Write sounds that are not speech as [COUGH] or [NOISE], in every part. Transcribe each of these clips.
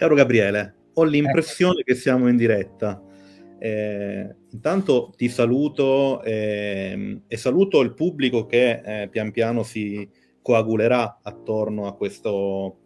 Caro Gabriele, ho l'impressione che siamo in diretta. Eh, intanto ti saluto eh, e saluto il pubblico che eh, pian piano si coagulerà attorno a questo,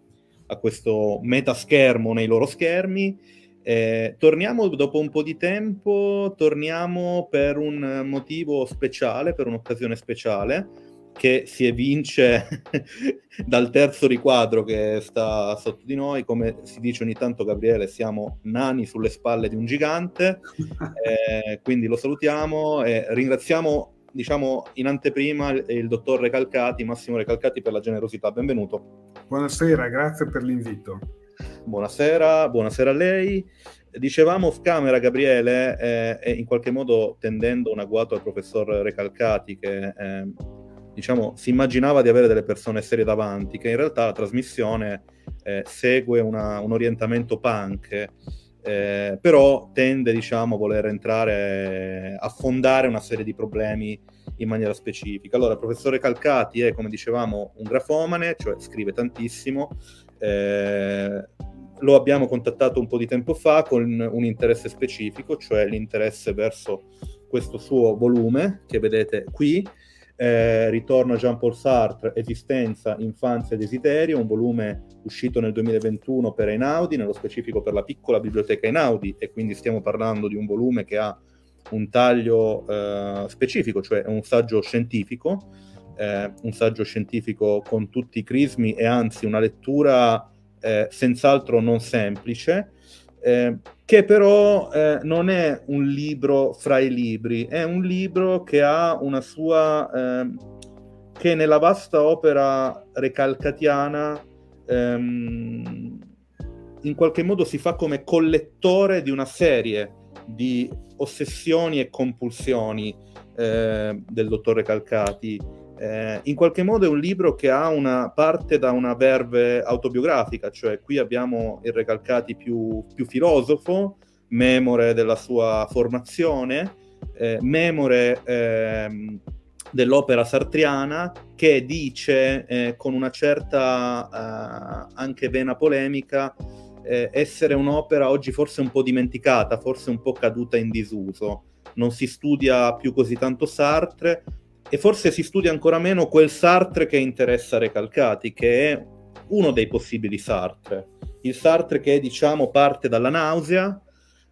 a questo metaschermo nei loro schermi. Eh, torniamo dopo un po' di tempo, torniamo per un motivo speciale, per un'occasione speciale che si evince [LAUGHS] dal terzo riquadro che sta sotto di noi. Come si dice ogni tanto, Gabriele, siamo nani sulle spalle di un gigante, [LAUGHS] eh, quindi lo salutiamo e ringraziamo diciamo in anteprima il, il dottor Recalcati, Massimo Recalcati per la generosità. Benvenuto. Buonasera, grazie per l'invito. Buonasera, buonasera a lei. Dicevamo off camera, Gabriele, eh, in qualche modo tendendo un agguato al professor Recalcati che eh, diciamo, si immaginava di avere delle persone serie davanti, che in realtà la trasmissione eh, segue una, un orientamento punk, eh, però tende diciamo, a voler entrare, a fondare una serie di problemi in maniera specifica. Allora, il professore Calcati è, come dicevamo, un grafomane, cioè scrive tantissimo. Eh, lo abbiamo contattato un po' di tempo fa con un interesse specifico, cioè l'interesse verso questo suo volume che vedete qui, eh, Ritorno a Jean-Paul Sartre, Esistenza, Infanzia e Desiderio, un volume uscito nel 2021 per Einaudi, nello specifico per la piccola biblioteca Einaudi, e quindi stiamo parlando di un volume che ha un taglio eh, specifico, cioè un saggio scientifico, eh, un saggio scientifico con tutti i crismi e anzi una lettura eh, senz'altro non semplice, eh, che però eh, non è un libro fra i libri, è un libro che ha una sua... Eh, che nella vasta opera recalcatiana ehm, in qualche modo si fa come collettore di una serie di ossessioni e compulsioni eh, del dottore Calcati eh, in qualche modo è un libro che una parte da una verve autobiografica, cioè qui abbiamo il Recalcati più, più filosofo, memore della sua formazione, eh, memore eh, dell'opera sartriana, che dice eh, con una certa eh, anche vena polemica eh, essere un'opera oggi forse un po' dimenticata, forse un po' caduta in disuso. Non si studia più così tanto Sartre, e forse si studia ancora meno quel Sartre che interessa Recalcati, che è uno dei possibili Sartre. Il Sartre che, diciamo, parte dalla nausea,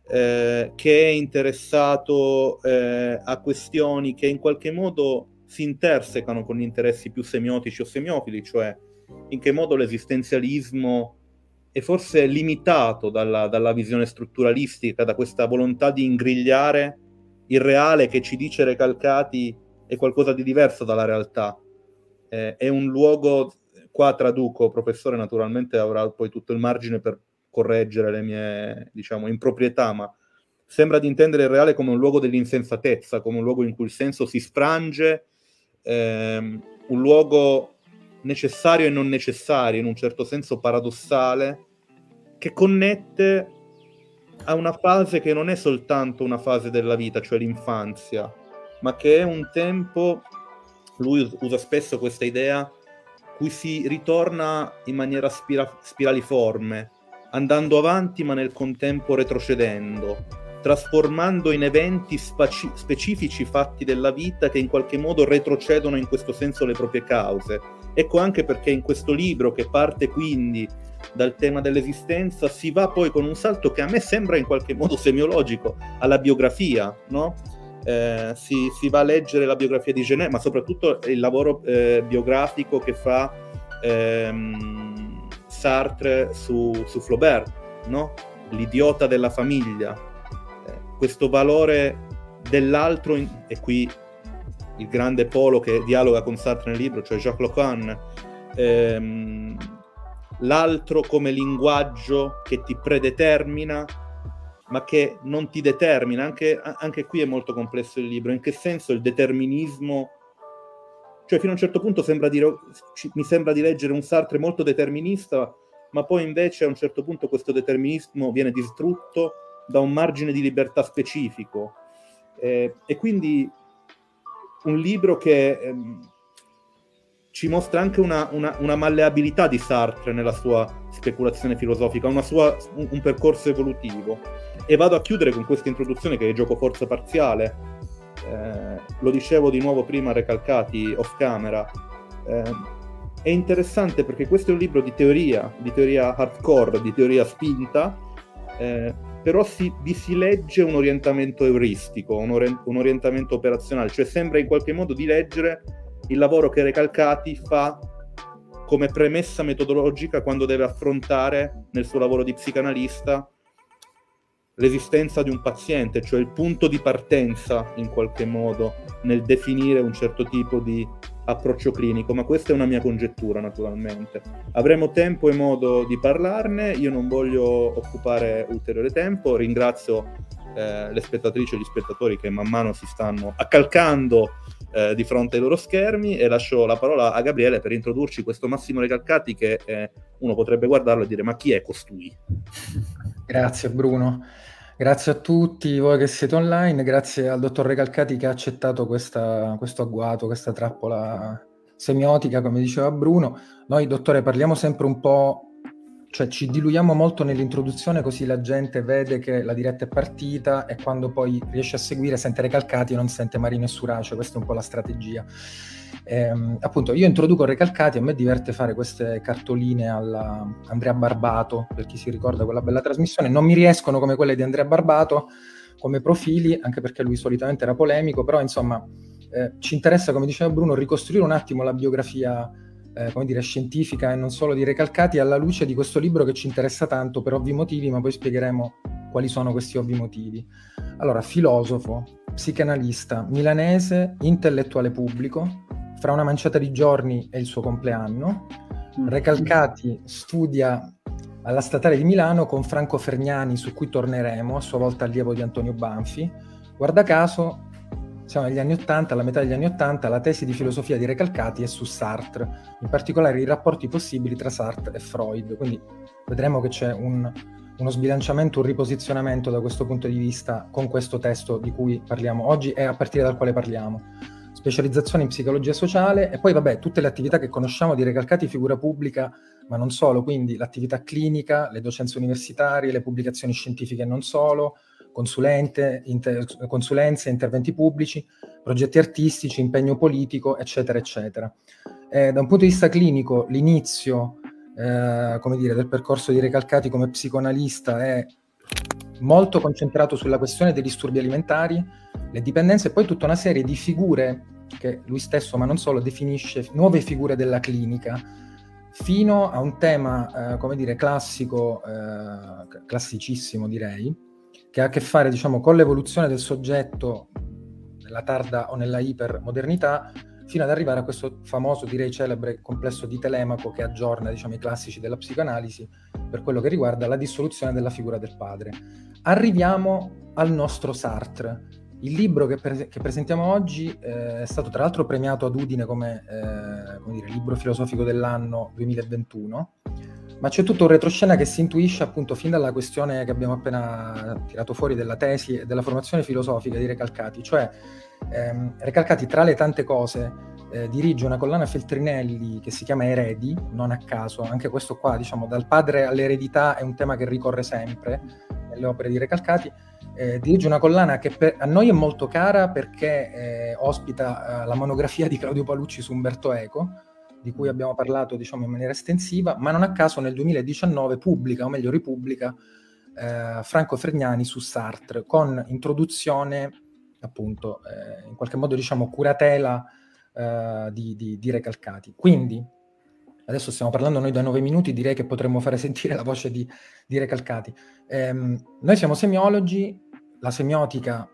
eh, che è interessato eh, a questioni che in qualche modo si intersecano con gli interessi più semiotici o semiofili, cioè in che modo l'esistenzialismo è forse limitato dalla, dalla visione strutturalistica, da questa volontà di ingrigliare il reale che ci dice Recalcati è qualcosa di diverso dalla realtà. Eh, è un luogo, qua traduco, professore naturalmente avrà poi tutto il margine per correggere le mie, diciamo, improprietà, ma sembra di intendere il reale come un luogo dell'insensatezza, come un luogo in cui il senso si sfrange, ehm, un luogo necessario e non necessario, in un certo senso paradossale, che connette a una fase che non è soltanto una fase della vita, cioè l'infanzia, ma che è un tempo, lui usa spesso questa idea, cui si ritorna in maniera spira- spiraliforme, andando avanti ma nel contempo retrocedendo, trasformando in eventi spaci- specifici fatti della vita che in qualche modo retrocedono in questo senso le proprie cause. Ecco anche perché in questo libro, che parte quindi dal tema dell'esistenza, si va poi con un salto che a me sembra in qualche modo semiologico alla biografia, no? Eh, si, si, va a leggere la biografia di Genet, ma soprattutto il lavoro eh, biografico che fa ehm, Sartre su, su Flaubert, no? l'idiota della famiglia, eh, questo valore dell'altro, in, e qui il grande polo che dialoga con Sartre nel libro, cioè Jacques Lacan, ehm, l'altro come linguaggio che ti predetermina ma che non ti determina. Anche, anche, qui è molto complesso il libro. In che senso il determinismo... Cioè, fino a un certo punto sembra dire, mi sembra di leggere un Sartre molto determinista, ma poi invece a un certo punto questo determinismo viene distrutto da un margine di libertà specifico. Eh, e quindi un libro che... Ehm, ci mostra anche una, una, una, malleabilità di Sartre nella sua speculazione filosofica, sua, un, un, percorso evolutivo. E vado a chiudere con questa introduzione che è gioco forza parziale. Eh, lo dicevo di nuovo prima, recalcati off camera. Eh, è interessante perché questo è un libro di teoria, di teoria hardcore, di teoria spinta, eh, però si, vi si legge un orientamento euristico, un, ori- un orientamento operazionale, cioè sembra in qualche modo di leggere il lavoro che Recalcati fa come premessa metodologica quando deve affrontare nel suo lavoro di psicanalista l'esistenza di un paziente, cioè il punto di partenza in qualche modo nel definire un certo tipo di approccio clinico, ma questa è una mia congettura naturalmente. Avremo tempo e modo di parlarne, io non voglio occupare ulteriore tempo, ringrazio eh, le spettatrici e gli spettatori che man mano si stanno accalcando eh, di fronte ai loro schermi e lascio la parola a Gabriele per introdurci questo Massimo Recalcati che eh, uno potrebbe guardarlo e dire ma chi è costui? [LAUGHS] Grazie Bruno. Grazie a tutti voi che siete online, grazie al dottor Recalcati che ha accettato questa, questo agguato, questa trappola semiotica, come diceva Bruno. Noi, dottore, parliamo sempre un po' cioè ci diluiamo molto nell'introduzione così la gente vede che la diretta è partita e quando poi riesce a seguire sente Recalcati e non sente Marino e Surace, questa è un po' la strategia. Ehm, appunto io introduco Recalcati, a me diverte fare queste cartoline alla Andrea Barbato, per chi si ricorda quella bella trasmissione, non mi riescono come quelle di Andrea Barbato come profili, anche perché lui solitamente era polemico, però insomma eh, ci interessa, come diceva Bruno, ricostruire un attimo la biografia eh, come dire, scientifica e non solo di Recalcati alla luce di questo libro che ci interessa tanto per ovvi motivi, ma poi spiegheremo quali sono questi ovvi motivi. Allora, filosofo, psicanalista, milanese, intellettuale pubblico, fra una manciata di giorni è il suo compleanno. Mm. Recalcati studia alla Statale di Milano con Franco Fergnani, su cui torneremo, a sua volta allievo di Antonio Banfi. Guarda caso, siamo negli anni 80, alla metà degli anni 80, la tesi di filosofia di Recalcati è su Sartre, in particolare i rapporti possibili tra Sartre e Freud. Quindi vedremo che c'è un, uno sbilanciamento, un riposizionamento da questo punto di vista con questo testo di cui parliamo oggi e a partire dal quale parliamo. Specializzazione in psicologia sociale e poi vabbè tutte le attività che conosciamo di Recalcati figura pubblica, ma non solo, quindi l'attività clinica, le docenze universitarie, le pubblicazioni scientifiche e non solo, inter, consulenze, interventi pubblici, progetti artistici, impegno politico, eccetera, eccetera. Eh, da un punto di vista clinico, l'inizio eh, come dire, del percorso di Recalcati come psicoanalista è molto concentrato sulla questione dei disturbi alimentari, le dipendenze e poi tutta una serie di figure che lui stesso, ma non solo, definisce nuove figure della clinica, fino a un tema, eh, come dire, classico, eh, classicissimo direi, che ha a che fare diciamo, con l'evoluzione del soggetto nella tarda o nella ipermodernità, fino ad arrivare a questo famoso, direi celebre complesso di Telemaco che aggiorna diciamo, i classici della psicoanalisi per quello che riguarda la dissoluzione della figura del padre. Arriviamo al nostro Sartre. Il libro che, pre- che presentiamo oggi eh, è stato tra l'altro premiato ad Udine come, eh, come dire, libro filosofico dell'anno 2021 ma c'è tutto un retroscena che si intuisce appunto fin dalla questione che abbiamo appena tirato fuori della tesi e della formazione filosofica di Recalcati, cioè ehm, Recalcati tra le tante cose eh, dirige una collana Feltrinelli che si chiama Eredi, non a caso, anche questo qua diciamo dal padre all'eredità è un tema che ricorre sempre nelle opere di Recalcati, eh, dirige una collana che per, a noi è molto cara perché eh, ospita eh, la monografia di Claudio Palucci su Umberto Eco, di cui abbiamo parlato diciamo, in maniera estensiva, ma non a caso nel 2019 pubblica, o meglio ripubblica, eh, Franco Fregnani su Sartre, con introduzione, appunto, eh, in qualche modo diciamo curatela eh, di, di, di, Recalcati. Quindi, adesso stiamo parlando noi da nove minuti, direi che potremmo fare sentire la voce di, di Recalcati. Ehm, noi siamo semiologi, la semiotica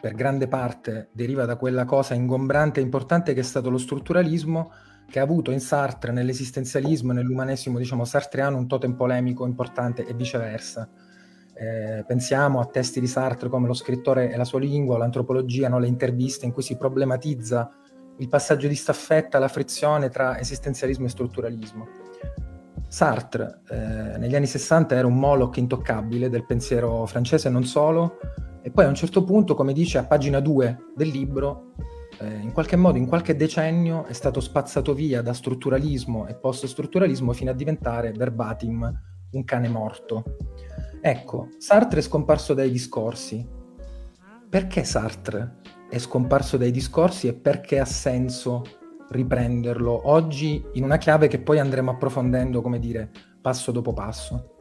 per grande parte deriva da quella cosa ingombrante e importante che è stato lo strutturalismo, che ha avuto in Sartre, nell'esistenzialismo e nell'umanesimo, diciamo, sartreano un totem polemico importante e viceversa. Eh, pensiamo a testi di Sartre come Lo scrittore e la sua lingua, l'antropologia, no? le interviste in cui si problematizza il passaggio di staffetta, la frizione tra esistenzialismo e strutturalismo. Sartre eh, negli anni 60 era un Moloch intoccabile del pensiero francese non solo, e poi a un certo punto, come dice a pagina 2 del libro, eh, in qualche modo, in qualche decennio, è stato spazzato via da strutturalismo e post-strutturalismo fino a diventare verbatim un cane morto. Ecco, Sartre è scomparso dai discorsi. Perché Sartre è scomparso dai discorsi e perché ha senso riprenderlo oggi in una chiave che poi andremo approfondendo, come dire, passo dopo passo?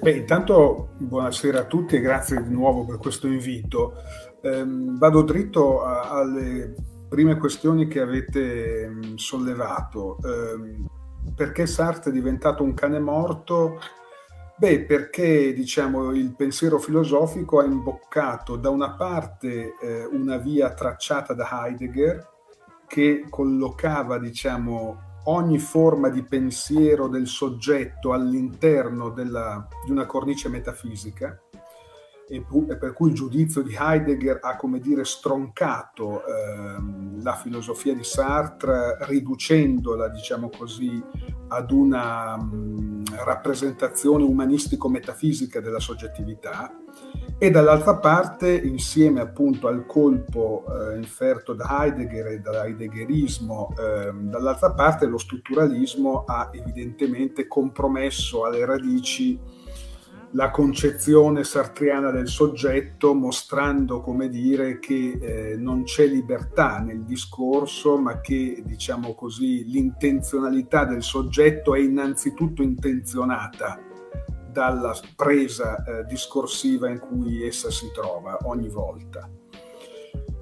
Beh, intanto buonasera a tutti e grazie di nuovo per questo invito. Ehm, vado dritto a, alle prime questioni che avete mh, sollevato. Ehm, perché Sartre è diventato un cane morto? Beh, perché diciamo, il pensiero filosofico ha imboccato da una parte eh, una via tracciata da Heidegger che collocava diciamo, ogni forma di pensiero del soggetto all'interno della, di una cornice metafisica e, per cui il giudizio di Heidegger ha, come dire, stroncato ehm, la filosofia di Sartre, riducendola, diciamo così, ad una mh, rappresentazione umanistico-metafisica della soggettività. E dall'altra parte, insieme appunto al colpo eh, inferto da Heidegger e dall'heideggerismo, eh, dall'altra parte lo strutturalismo ha evidentemente compromesso alle radici la concezione sartriana del soggetto, mostrando, come dire, che eh, non c'è libertà nel discorso, ma che, diciamo così, l'intenzionalità del soggetto è innanzitutto intenzionata dalla presa eh, discorsiva in cui essa si trova ogni volta.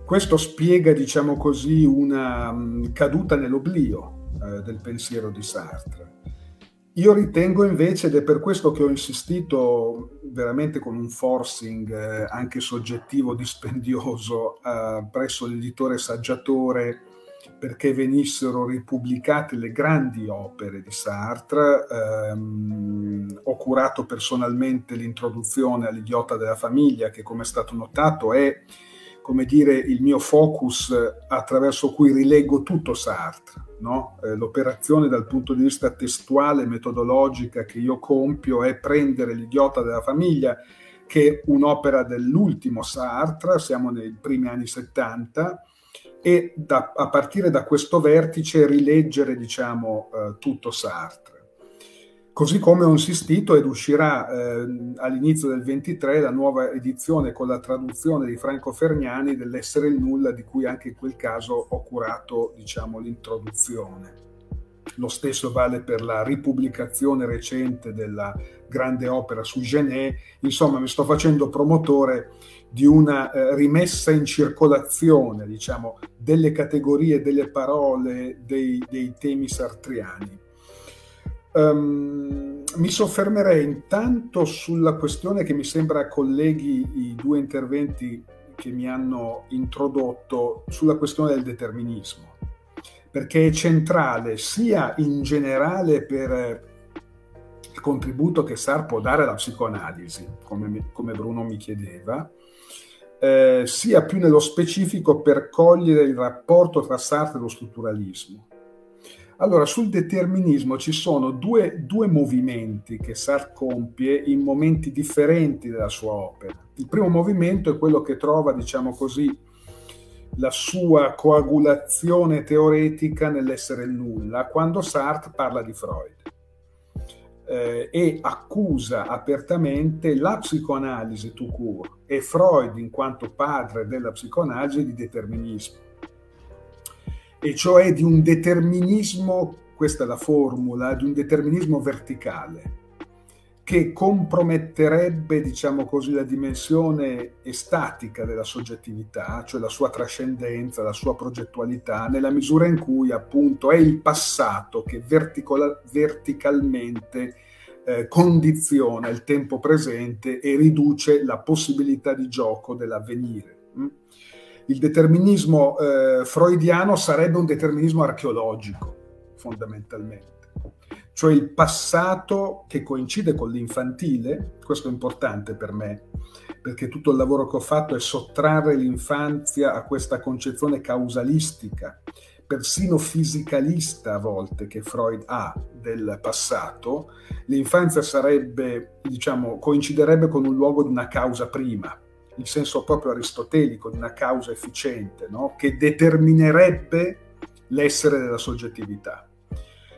Questo spiega, diciamo così, una mh, caduta nell'oblio eh, del pensiero di Sartre. Io ritengo invece, ed è per questo che ho insistito veramente con un forcing eh, anche soggettivo [LAUGHS] dispendioso eh, presso l'editore saggiatore perché venissero ripubblicate le grandi opere di Sartre. Ehm, ho curato personalmente l'introduzione all'idiota della famiglia, che come è stato notato è come dire, il mio focus attraverso cui rileggo tutto Sartre. No? Eh, l'operazione dal punto di vista testuale metodologica che io compio è prendere l'idiota della famiglia, che è un'opera dell'ultimo Sartre, siamo nei primi anni 70, e da, a partire da questo vertice rileggere diciamo, eh, tutto Sartre. Così come ho insistito ed uscirà eh, all'inizio del 23 la nuova edizione con la traduzione di Franco Fergnani dell'Essere il nulla, di cui anche in quel caso ho curato diciamo, l'introduzione. Lo stesso vale per la ripubblicazione recente della grande opera su Genet. Insomma, mi sto facendo promotore di una eh, rimessa in circolazione, diciamo, delle categorie, delle parole, dei, dei temi sartriani. Um, mi soffermerei intanto sulla questione che mi sembra colleghi i due interventi che mi hanno introdotto sulla questione del determinismo, perché è centrale sia in generale per il contributo che Sar può dare alla psicoanalisi, come, come Bruno mi chiedeva, eh, sia più nello specifico per cogliere il rapporto tra Sartre e lo strutturalismo. Allora, sul determinismo ci sono due, due movimenti che Sartre compie in momenti differenti della sua opera. Il primo movimento è quello che trova, diciamo così, la sua coagulazione teoretica nell'essere nulla, quando Sartre parla di Freud eh, e accusa apertamente la psicoanalisi tout court e Freud in quanto padre della psicoanalisi di determinismo, e cioè di un determinismo, questa è la formula, di un determinismo verticale che comprometterebbe, diciamo così, la dimensione estatica della soggettività, cioè la sua trascendenza, la sua progettualità, nella misura in cui appunto è il passato che verticola, verticalmente eh, condiziona il tempo presente e riduce la possibilità di gioco dell'avvenire. Mm? Il determinismo eh, freudiano sarebbe un determinismo archeologico, fondamentalmente. Cioè il passato che coincide con l'infantile, questo è importante per me, perché tutto il lavoro che ho fatto è sottrarre l'infanzia a questa concezione causalistica, persino fisicalista a volte che Freud ha del passato, l'infanzia sarebbe, diciamo, coinciderebbe con un luogo di una causa prima, in senso proprio aristotelico, di una causa efficiente, no? che determinerebbe l'essere della soggettività.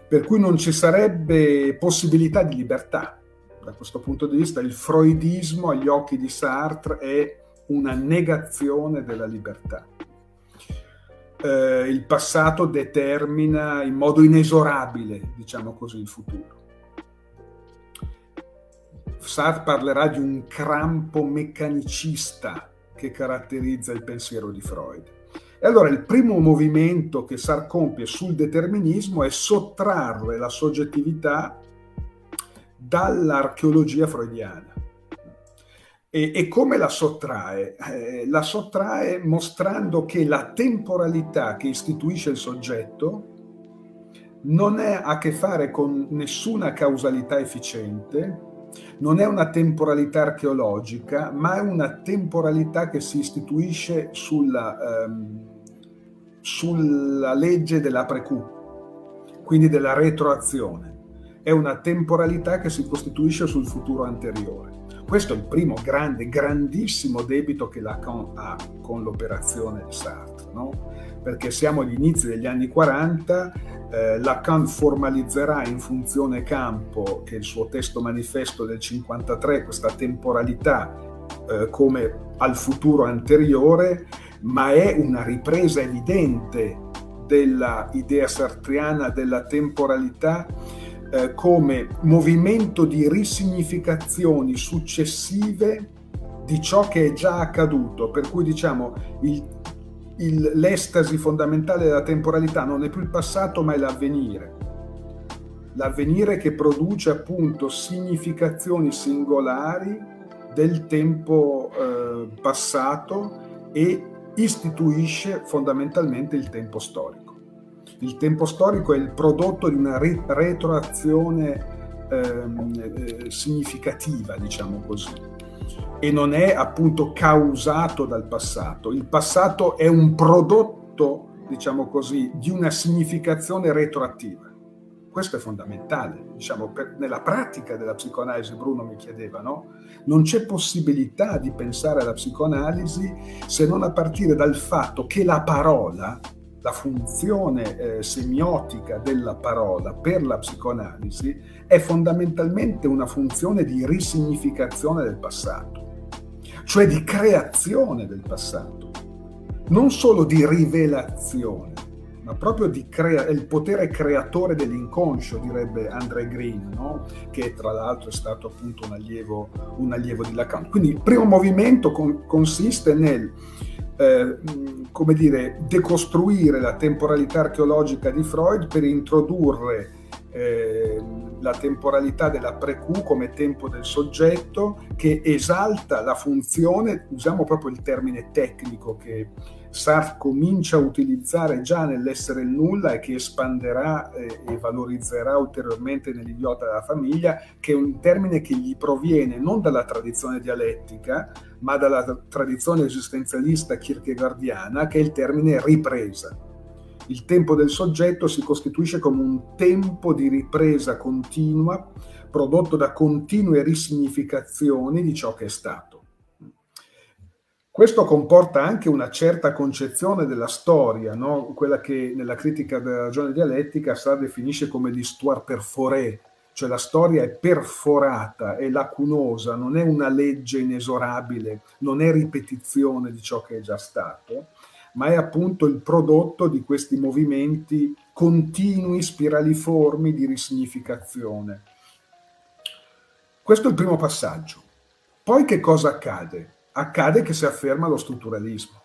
Per cui non ci sarebbe possibilità di libertà. Da questo punto di vista il freudismo agli occhi di Sartre è una negazione della libertà. Eh, il passato determina in modo inesorabile, diciamo così, il futuro. Sartre parlerà di un crampo meccanicista che caratterizza il pensiero di Freud. E allora il primo movimento che Sartre compie sul determinismo è sottrarre la soggettività dall'archeologia freudiana. E, e, come la sottrae? Eh, la sottrae mostrando che la temporalità che istituisce il soggetto non ha a che fare con nessuna causalità efficiente, non è una temporalità archeologica, ma è una temporalità che si istituisce sulla, ehm, sulla legge della precu, quindi della retroazione. È una temporalità che si costituisce sul futuro anteriore. Questo è il primo grande, grandissimo debito che Lacan ha con l'operazione Sartre, no? Perché siamo agli inizi degli anni 40, eh, Lacan formalizzerà in funzione campo, che è il suo testo manifesto del 53, questa temporalità eh, come al futuro anteriore, ma è una ripresa evidente dell'idea sartriana della temporalità eh, come movimento di risignificazioni successive di ciò che è già accaduto, per cui diciamo il, il, l'estasi fondamentale della temporalità non è più il passato ma è l'avvenire. L'avvenire che produce appunto significazioni singolari del tempo eh, passato e istituisce fondamentalmente il tempo storico. Il tempo storico è il prodotto di una re- retroazione ehm, eh, significativa, diciamo così, e non è appunto causato dal passato. Il passato è un prodotto, diciamo così, di una significazione retroattiva. Questo è fondamentale, diciamo, per, nella pratica della psicoanalisi Bruno mi chiedeva, no? Non c'è possibilità di pensare alla psicoanalisi se non a partire dal fatto che la parola la funzione eh, semiotica della parola per la psicoanalisi è fondamentalmente una funzione di risignificazione del passato, cioè di creazione del passato, non solo di rivelazione, ma proprio di crea- il potere creatore dell'inconscio, direbbe Andre Green, no? che tra l'altro è stato appunto un allievo, un allievo di Lacan. Quindi il primo movimento con- consiste nel eh, come dire, decostruire la temporalità archeologica di Freud per introdurre eh, la temporalità della pre-Q come tempo del soggetto che esalta la funzione, usiamo proprio il termine tecnico che Sartre comincia a utilizzare già nell'essere il nulla e che espanderà eh, e valorizzerà ulteriormente nell'idiota della famiglia, che è un termine che gli proviene non dalla tradizione dialettica, ma dalla tradizione esistenzialista kierkegaardiana, che è il termine ripresa. Il tempo del soggetto si costituisce come un tempo di ripresa continua, prodotto da continue risignificazioni di ciò che è stato. Questo comporta anche una certa concezione della storia, no? quella che nella critica della ragione dialettica Sartre definisce come l'histoire perforée, cioè la storia è perforata, è lacunosa, non è una legge inesorabile, non è ripetizione di ciò che è già stato, ma è appunto il prodotto di questi movimenti continui, spiraliformi di risignificazione. Questo è il primo passaggio. Poi che cosa accade? Accade che si afferma lo strutturalismo.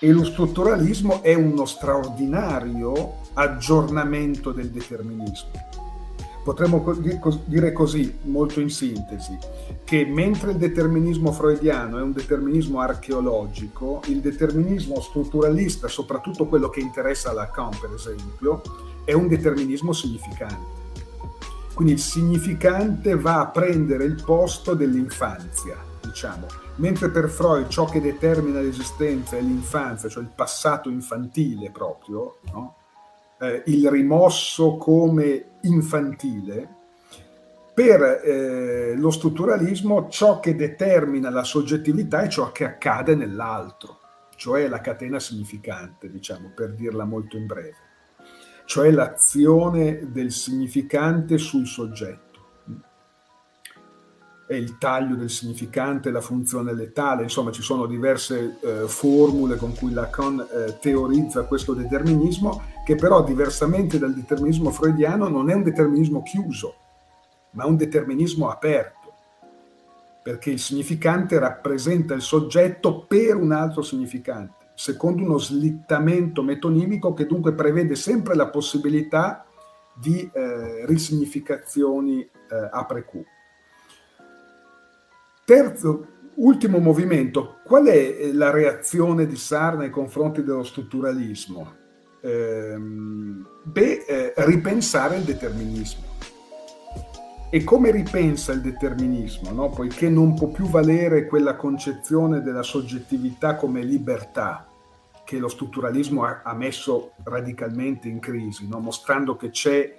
E lo strutturalismo è uno straordinario aggiornamento del determinismo. Potremmo dire così, molto in sintesi, che mentre il determinismo freudiano è un determinismo archeologico, il determinismo strutturalista, soprattutto quello che interessa Lacan per esempio, è un determinismo significante. Quindi il significante va a prendere il posto dell'infanzia, diciamo, mentre per Freud ciò che determina l'esistenza è l'infanzia, cioè il passato infantile proprio, no? eh, il rimosso come infantile, Per eh, lo strutturalismo ciò che determina la soggettività è ciò che accade nell'altro, cioè la catena significante, diciamo, per dirla molto in breve, cioè l'azione del significante sul soggetto è il taglio del significante, la funzione letale, insomma ci sono diverse eh, formule con cui Lacan eh, teorizza questo determinismo, che però diversamente dal determinismo freudiano non è un determinismo chiuso, ma un determinismo aperto, perché il significante rappresenta il soggetto per un altro significante, secondo uno slittamento metonimico che dunque prevede sempre la possibilità di eh, risignificazioni eh, a precu. Terzo, ultimo movimento, qual è eh, la reazione di Sartre nei confronti dello strutturalismo? Eh, beh, eh, ripensare il determinismo. E come ripensa il determinismo? No? Poiché non può più valere quella concezione della soggettività come libertà che lo strutturalismo ha, ha messo radicalmente in crisi, no? mostrando che c'è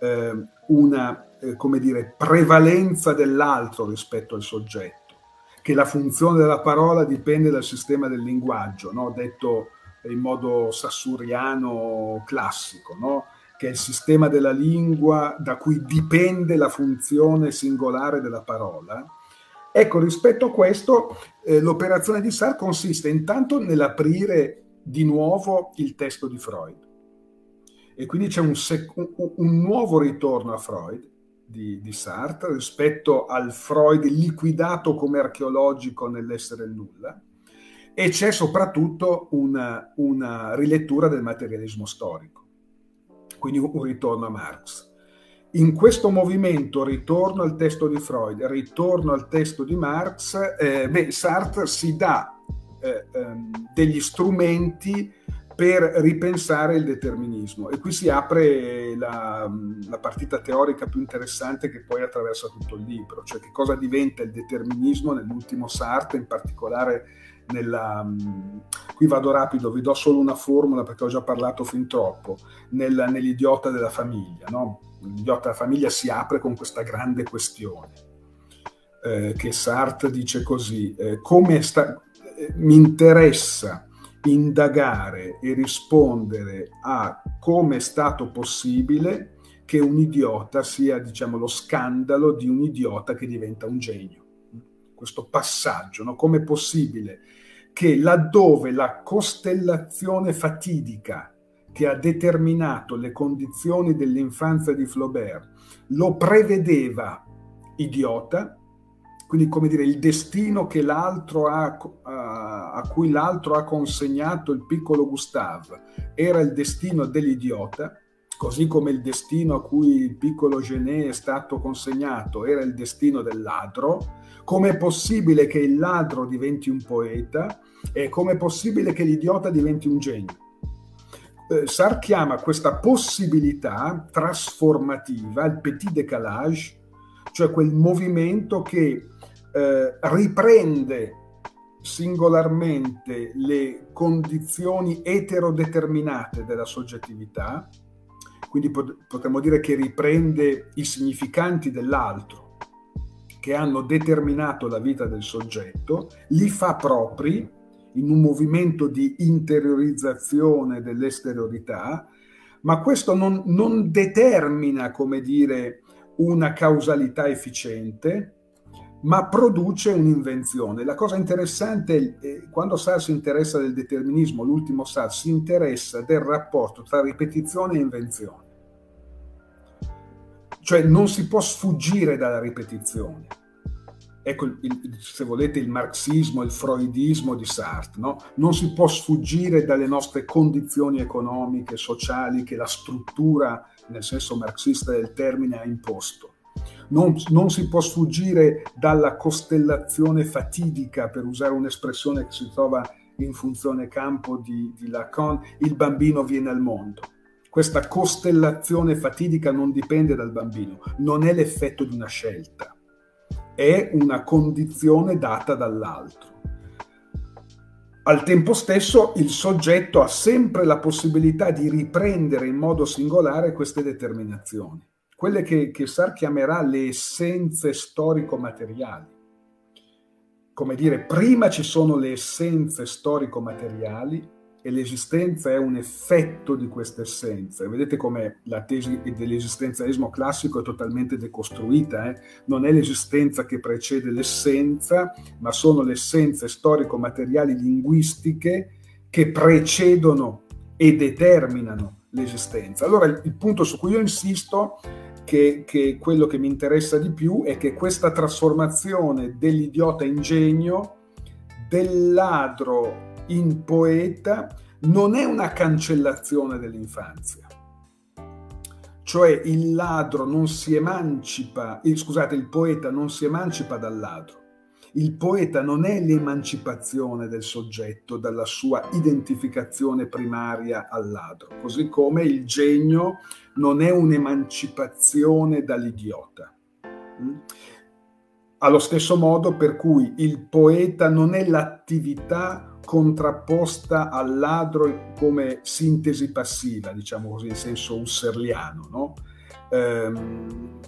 eh, una eh, come dire, prevalenza dell'altro rispetto al soggetto, che la funzione della parola dipende dal sistema del linguaggio, no? detto in modo sassuriano classico, no? che è il sistema della lingua da cui dipende la funzione singolare della parola. Ecco, rispetto a questo, eh, l'operazione di Sartre consiste intanto nell'aprire di nuovo il testo di Freud. E quindi c'è un, sec- un, un nuovo ritorno a Freud, di, di, Sartre rispetto al Freud liquidato come archeologico nell'essere nulla e c'è soprattutto una, una rilettura del materialismo storico, quindi un, un ritorno a Marx. In questo movimento, ritorno al testo di Freud, ritorno al testo di Marx, eh, beh, Sartre si dà eh, ehm, degli strumenti per ripensare il determinismo. E qui si apre la, la, partita teorica più interessante che poi attraversa tutto il libro, cioè che cosa diventa il determinismo nell'ultimo Sartre, in particolare nella... Qui vado rapido, vi do solo una formula perché ho già parlato fin troppo, nel, nell'idiota della famiglia. No? L'idiota della famiglia si apre con questa grande questione, eh, che Sartre dice così, eh, come sta... Eh, mi interessa indagare e rispondere a come è stato possibile che un idiota sia, diciamo, lo scandalo di un idiota che diventa un genio. Questo passaggio, no? come è possibile che laddove la costellazione fatidica che ha determinato le condizioni dell'infanzia di Flaubert lo prevedeva idiota, quindi come dire il destino ha, a, a cui l'altro ha consegnato il piccolo Gustave era il destino dell'idiota, così come il destino a cui il piccolo Genet è stato consegnato era il destino del ladro, come è possibile che il ladro diventi un poeta e come è possibile che l'idiota diventi un genio. Eh, Sartre chiama questa possibilità trasformativa il petit décalage, cioè quel movimento che eh, riprende singolarmente le condizioni eterodeterminate della soggettività, quindi potremmo dire che riprende i significanti dell'altro che hanno determinato la vita del soggetto, li fa propri in un movimento di interiorizzazione dell'esteriorità, ma questo non, non determina, come dire, una causalità efficiente, ma produce un'invenzione. La cosa interessante è quando Sartre si interessa del determinismo, l'ultimo Sartre si interessa del rapporto tra ripetizione e invenzione. Cioè non si può sfuggire dalla ripetizione. Ecco, il, se volete, il marxismo, il freudismo di Sartre. No? Non si può sfuggire dalle nostre condizioni economiche, sociali, che la struttura, nel senso marxista del termine, ha imposto non, non, si può sfuggire dalla costellazione fatidica, per usare un'espressione che si trova in funzione campo di, di Lacan, il bambino viene al mondo. Questa costellazione fatidica non dipende dal bambino, non è l'effetto di una scelta, è una condizione data dall'altro. Al tempo stesso il soggetto ha sempre la possibilità di riprendere in modo singolare queste determinazioni quelle che, che Sartre chiamerà le essenze storico-materiali. Come dire, prima ci sono le essenze storico-materiali e l'esistenza è un effetto di queste essenze. Vedete come la tesi dell'esistenzialismo classico è totalmente decostruita, eh? non è l'esistenza che precede l'essenza, ma sono le essenze storico-materiali linguistiche che precedono e determinano l'esistenza. Allora il punto su cui io insisto che, che, quello che mi interessa di più è che questa trasformazione dell'idiota in genio, del ladro in poeta non è una cancellazione dell'infanzia. Cioè il ladro non si emancipa, il, scusate, il poeta non si emancipa dal ladro. Il poeta non è l'emancipazione del soggetto dalla sua identificazione primaria al ladro, così come il genio non è un'emancipazione dall'idiota. Mm? Allo stesso modo per cui il poeta non è l'attività contrapposta al ladro come sintesi passiva, diciamo così in senso husserliano. No? Ehm,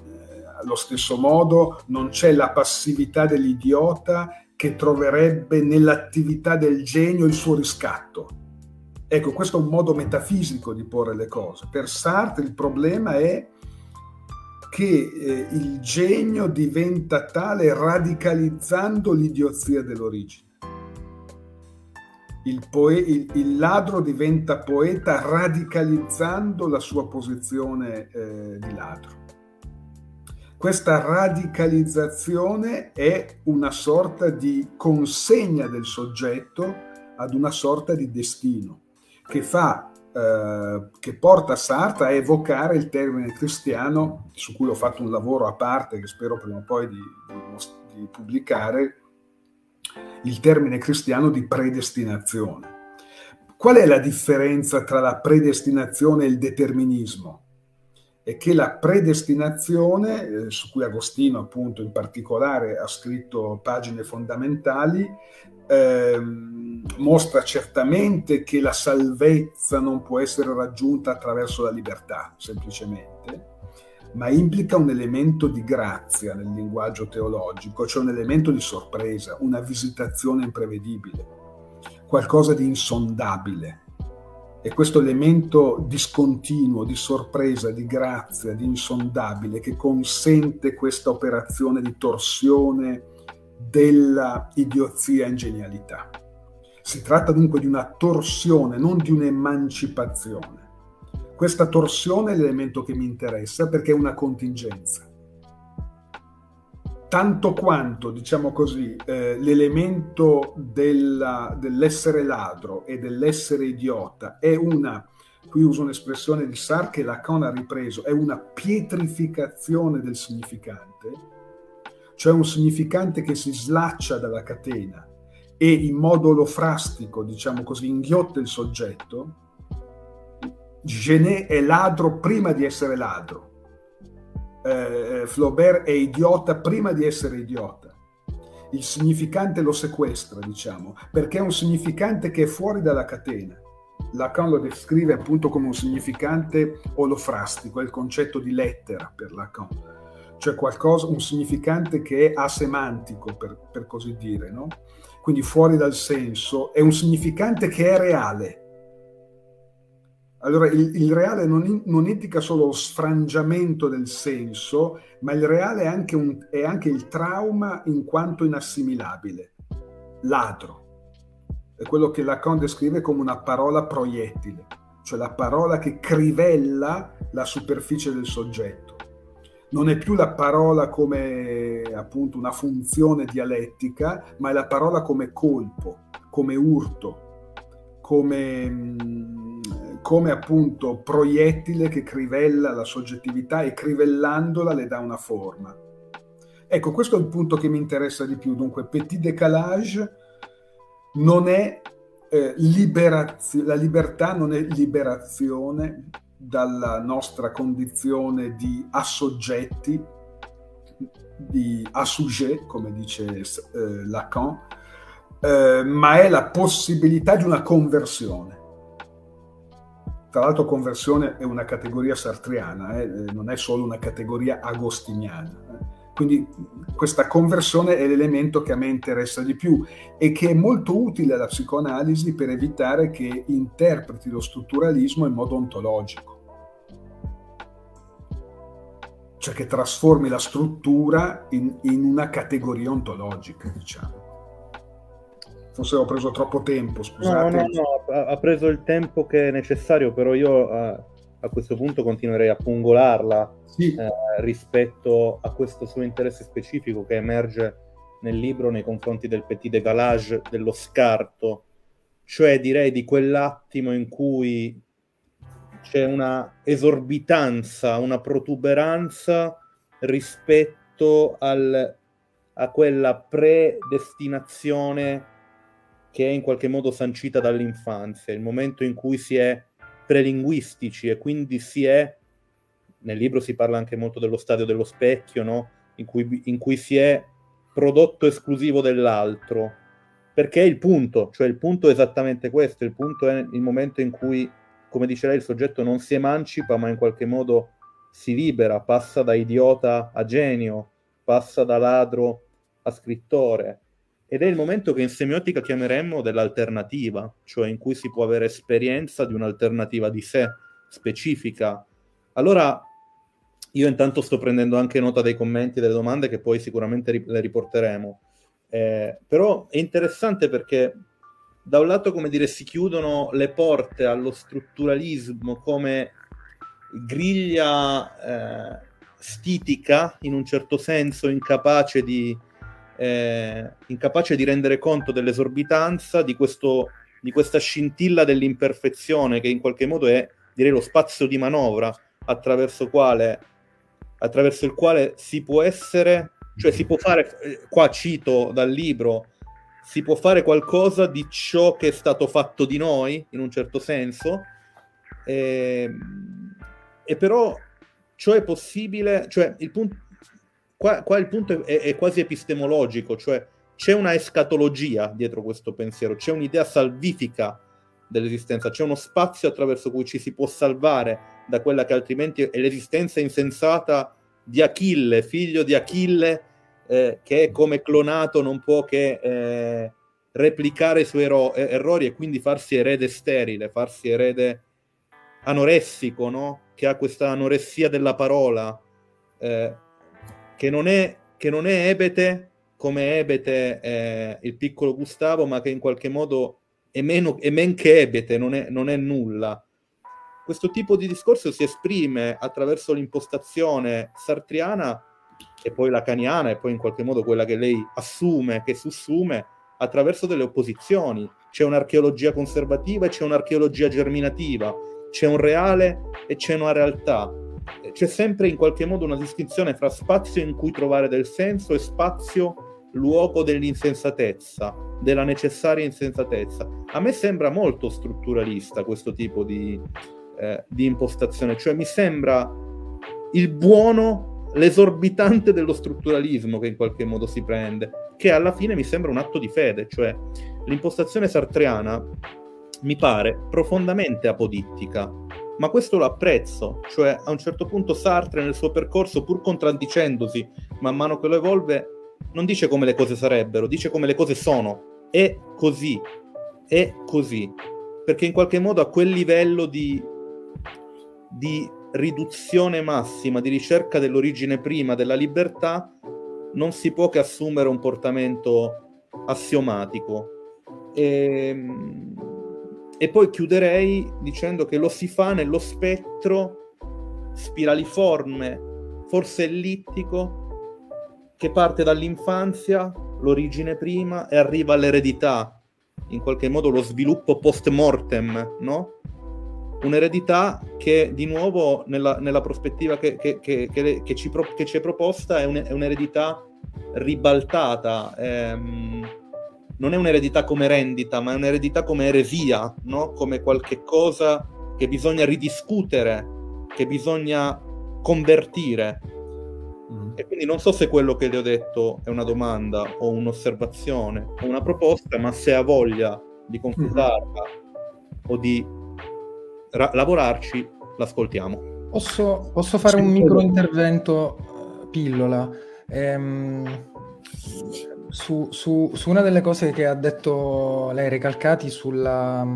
allo stesso modo non c'è la passività dell'idiota che troverebbe nell'attività del genio il suo riscatto. Ecco, questo è un modo metafisico di porre le cose. Per Sartre il problema è che eh, il genio diventa tale radicalizzando l'idiozia dell'origine il, poe- il, il, ladro diventa poeta radicalizzando la sua posizione eh, di ladro. Questa radicalizzazione è una sorta di consegna del soggetto ad una sorta di destino che fa eh, che porta Sartre a evocare il termine cristiano, su cui ho fatto un lavoro a parte che spero prima o poi di, di, di pubblicare, il termine cristiano di predestinazione. Qual è la differenza tra la predestinazione e il determinismo? È che la predestinazione, eh, su cui Agostino appunto in particolare ha scritto pagine fondamentali, eh, mostra certamente che la salvezza non può essere raggiunta attraverso la libertà, semplicemente, ma implica un elemento di grazia nel linguaggio teologico, cioè un elemento di sorpresa, una visitazione imprevedibile, qualcosa di insondabile. E questo elemento discontinuo, di sorpresa, di grazia, di insondabile, che consente questa operazione di torsione della idiozia in genialità. Si tratta dunque di una torsione, non di un'emancipazione. Questa torsione è l'elemento che mi interessa perché è una contingenza. Tanto quanto, diciamo così, eh, l'elemento della, dell'essere ladro e dell'essere idiota è una, qui uso un'espressione di Sartre che Lacan ha ripreso, è una pietrificazione del significante, cioè un significante che si slaccia dalla catena e in modo olofrastico, diciamo così, inghiotte il soggetto, Genet è ladro prima di essere ladro. Eh, Flaubert è idiota prima di essere idiota. Il significante lo sequestra, diciamo, perché è un significante che è fuori dalla catena. Lacan lo descrive appunto come un significante olofrastico, è il concetto di lettera per Lacan, cioè qualcosa, un significante che è asemantico, per, per così dire, no? quindi fuori dal senso, è un significante che è reale, allora, il, il reale non, non, indica solo lo sfrangiamento del senso, ma il reale è anche, un, è anche il trauma in quanto inassimilabile. Ladro. È quello che Lacan descrive come una parola proiettile, cioè la parola che crivella la superficie del soggetto. Non è più la parola come appunto una funzione dialettica, ma è la parola come colpo, come urto, come mm, come appunto proiettile che crivella la soggettività e crivellandola le dà una forma. Ecco, questo è il punto che mi interessa di più. Dunque, petit décalage non è eh, liberazione, la libertà non è liberazione dalla nostra condizione di assoggetti, di assujet, come dice eh, Lacan, eh, ma è la possibilità di una conversione tra l'altro conversione è una categoria sartriana, eh? non è solo una categoria agostiniana. Eh? Quindi questa conversione è l'elemento che a me interessa di più e che è molto utile alla psicoanalisi per evitare che interpreti lo strutturalismo in modo ontologico. Cioè che trasformi la struttura in, in una categoria ontologica, diciamo. Forse ho preso troppo tempo, scusate. No, no, no, ha preso il tempo che è necessario, però io a, a questo punto continuerei a pungolarla sì. eh, rispetto a questo suo interesse specifico che emerge nel libro nei confronti del petit dégalage, dello scarto, cioè direi di quell'attimo in cui c'è una esorbitanza, una protuberanza rispetto al, a quella predestinazione che è in qualche modo sancita dall'infanzia, il momento in cui si è prelinguistici e quindi si è, nel libro si parla anche molto dello stadio dello specchio, no? in, cui, in cui si è prodotto esclusivo dell'altro, perché è il punto, cioè il punto è esattamente questo, il punto è il momento in cui, come dice lei, il soggetto non si emancipa, ma in qualche modo si libera, passa da idiota a genio, passa da ladro a scrittore ed è il momento che in semiotica chiameremmo dell'alternativa, cioè in cui si può avere esperienza di un'alternativa di sé specifica. Allora, io intanto sto prendendo anche nota dei commenti delle domande che poi sicuramente ri- le riporteremo. Eh, però è interessante perché da un lato, come dire, si chiudono le porte allo strutturalismo come griglia eh, stitica, in un certo senso, incapace di eh, incapace di rendere conto dell'esorbitanza di, questo, di questa scintilla dell'imperfezione che in qualche modo è, direi, lo spazio di manovra attraverso, quale, attraverso il quale si può essere, cioè si può fare, qua cito dal libro, si può fare qualcosa di ciò che è stato fatto di noi, in un certo senso, e, ehm, e però ciò è possibile, cioè il punto, qua, qua il punto è, è, quasi epistemologico, cioè c'è una escatologia dietro questo pensiero, c'è un'idea salvifica dell'esistenza, c'è uno spazio attraverso cui ci si può salvare da quella che altrimenti è l'esistenza insensata di Achille, figlio di Achille, eh, che come clonato non può che eh, replicare i suoi ero- errori e quindi farsi erede sterile, farsi erede anoressico, no? che ha questa anoressia della parola. Eh, che non è, che non è ebete come ebete eh, il piccolo Gustavo, ma che in qualche modo è, meno, è men che ebete, non è, non è nulla. Questo tipo di discorso si esprime attraverso l'impostazione sartriana e poi lacaniana e poi in qualche modo quella che lei assume, che sussume attraverso delle opposizioni. C'è un'archeologia conservativa e c'è un'archeologia germinativa, c'è un reale e c'è una realtà c'è sempre in qualche modo una distinzione fra spazio in cui trovare del senso e spazio luogo dell'insensatezza, della necessaria insensatezza. A me sembra molto strutturalista questo tipo di, eh, di impostazione, cioè mi sembra il buono, l'esorbitante dello strutturalismo che in qualche modo si prende, che alla fine mi sembra un atto di fede, cioè l'impostazione sartreana mi pare profondamente apodittica, ma questo lo apprezzo, cioè a un certo punto Sartre nel suo percorso, pur contraddicendosi man mano che lo evolve, non dice come le cose sarebbero, dice come le cose sono. È così, è così, perché in qualche modo a quel livello di, di riduzione massima, di ricerca dell'origine prima della libertà, non si può che assumere un portamento assiomatico. E, ehm, e poi chiuderei dicendo che lo si fa nello spettro spiraliforme, forse ellittico, che parte dall'infanzia, l'origine prima, e arriva all'eredità, in qualche modo lo sviluppo post mortem, no? Un'eredità che di nuovo nella, nella prospettiva che, che, che, che, ci, che ci è proposta è, un, è un'eredità ribaltata. Ehm, non è un'eredità come rendita, ma è un'eredità come eresia, no? come qualche cosa che bisogna ridiscutere, che bisogna convertire. Mm. E quindi non so se quello che le ho detto è una domanda o un'osservazione o una proposta, ma se ha voglia di confutarla mm. o di ra- lavorarci, l'ascoltiamo. Posso, posso fare sì, un micro intervento pillola? Ehm, su, su, su, una delle cose che ha detto lei, Recalcati, sulla...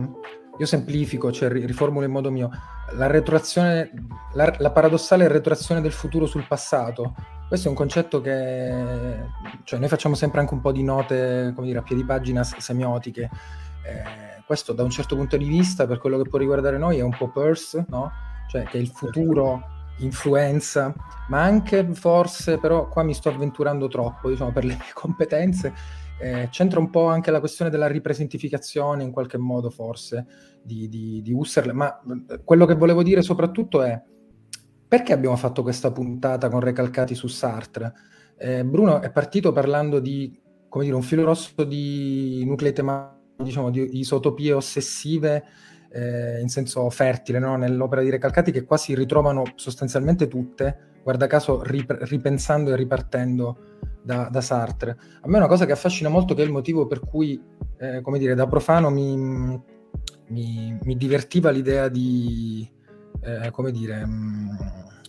Io semplifico, cioè riformulo in modo mio. La retroazione, la, la paradossale retroazione del futuro sul passato. Questo è un concetto che cioè noi facciamo sempre anche un po' di note, come dire, a piedi pagina semiotiche. Eh, questo da un certo punto di vista, per quello che può riguardare noi, è un po' Peirce, no? Cioè che il futuro influenza, ma anche forse, però qua mi sto avventurando troppo, diciamo, per le mie [LAUGHS] competenze, eh, c'entra un po' anche la questione della ripresentificazione, in qualche modo forse, di, di, di Husserl, ma eh, quello che volevo dire soprattutto è perché abbiamo fatto questa puntata con Recalcati su Sartre? Eh, Bruno è partito parlando di, come dire, un filo rosso di nuclei tematici, diciamo, di isotopie ossessive, eh, in senso fertile no? nell'opera di Recalcati che qua si ritrovano sostanzialmente tutte, guarda caso rip- ripensando e ripartendo da, da, Sartre. A me è una cosa che affascina molto che è il motivo per cui, eh, come dire, da profano mi, mi, mi divertiva l'idea di, eh, come dire, mm,